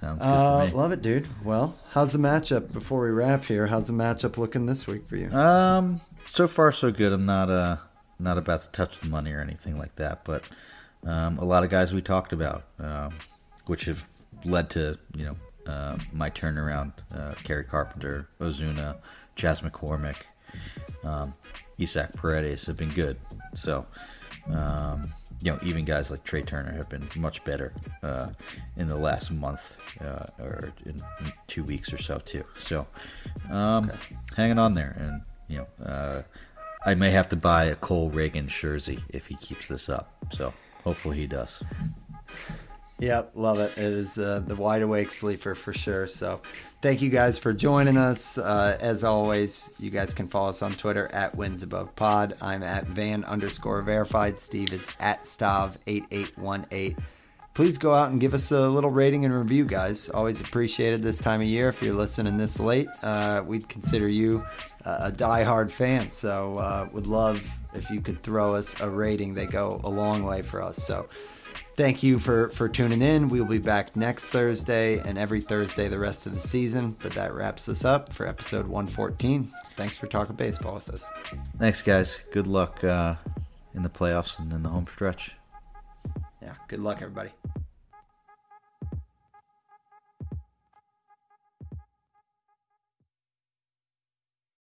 sounds good.
Uh, love it, dude. Well, how's the matchup before we wrap here? How's the matchup looking this week for you?
Um, so far so good. I'm not uh not about to touch the money or anything like that, but um, a lot of guys we talked about, um, which have led to you know uh, my turnaround. Uh, Kerry Carpenter, Ozuna, Chas McCormick um, Isaac Paredes have been good. So, um, you know, even guys like Trea Turner have been much better uh, in the last month uh, or in, in, two weeks or so too. So, um, okay. hanging on there, and you know, uh, I may have to buy a Cole Ragans jersey if he keeps this up. So, hopefully, he does.
Yep, love it. It is uh, the wide awake sleeper for sure. So, thank you guys for joining us. Uh, as always, you guys can follow us on Twitter at Wins Above Pod. I'm at Van underscore verified. Steve is at Stav eight eight one eight. please go out and give us a little rating and review, guys. Always appreciated this time of year. If you're listening this late, uh, we'd consider you a diehard fan. So uh, would love if you could throw us a rating. They go a long way for us. So thank you for for tuning in. We will be back next Thursday and every Thursday the rest of the season. But that wraps us up for episode 114. Thanks for talking baseball with us.
Thanks, guys. Good luck uh, in the playoffs and in the home stretch.
Yeah. Good luck, everybody.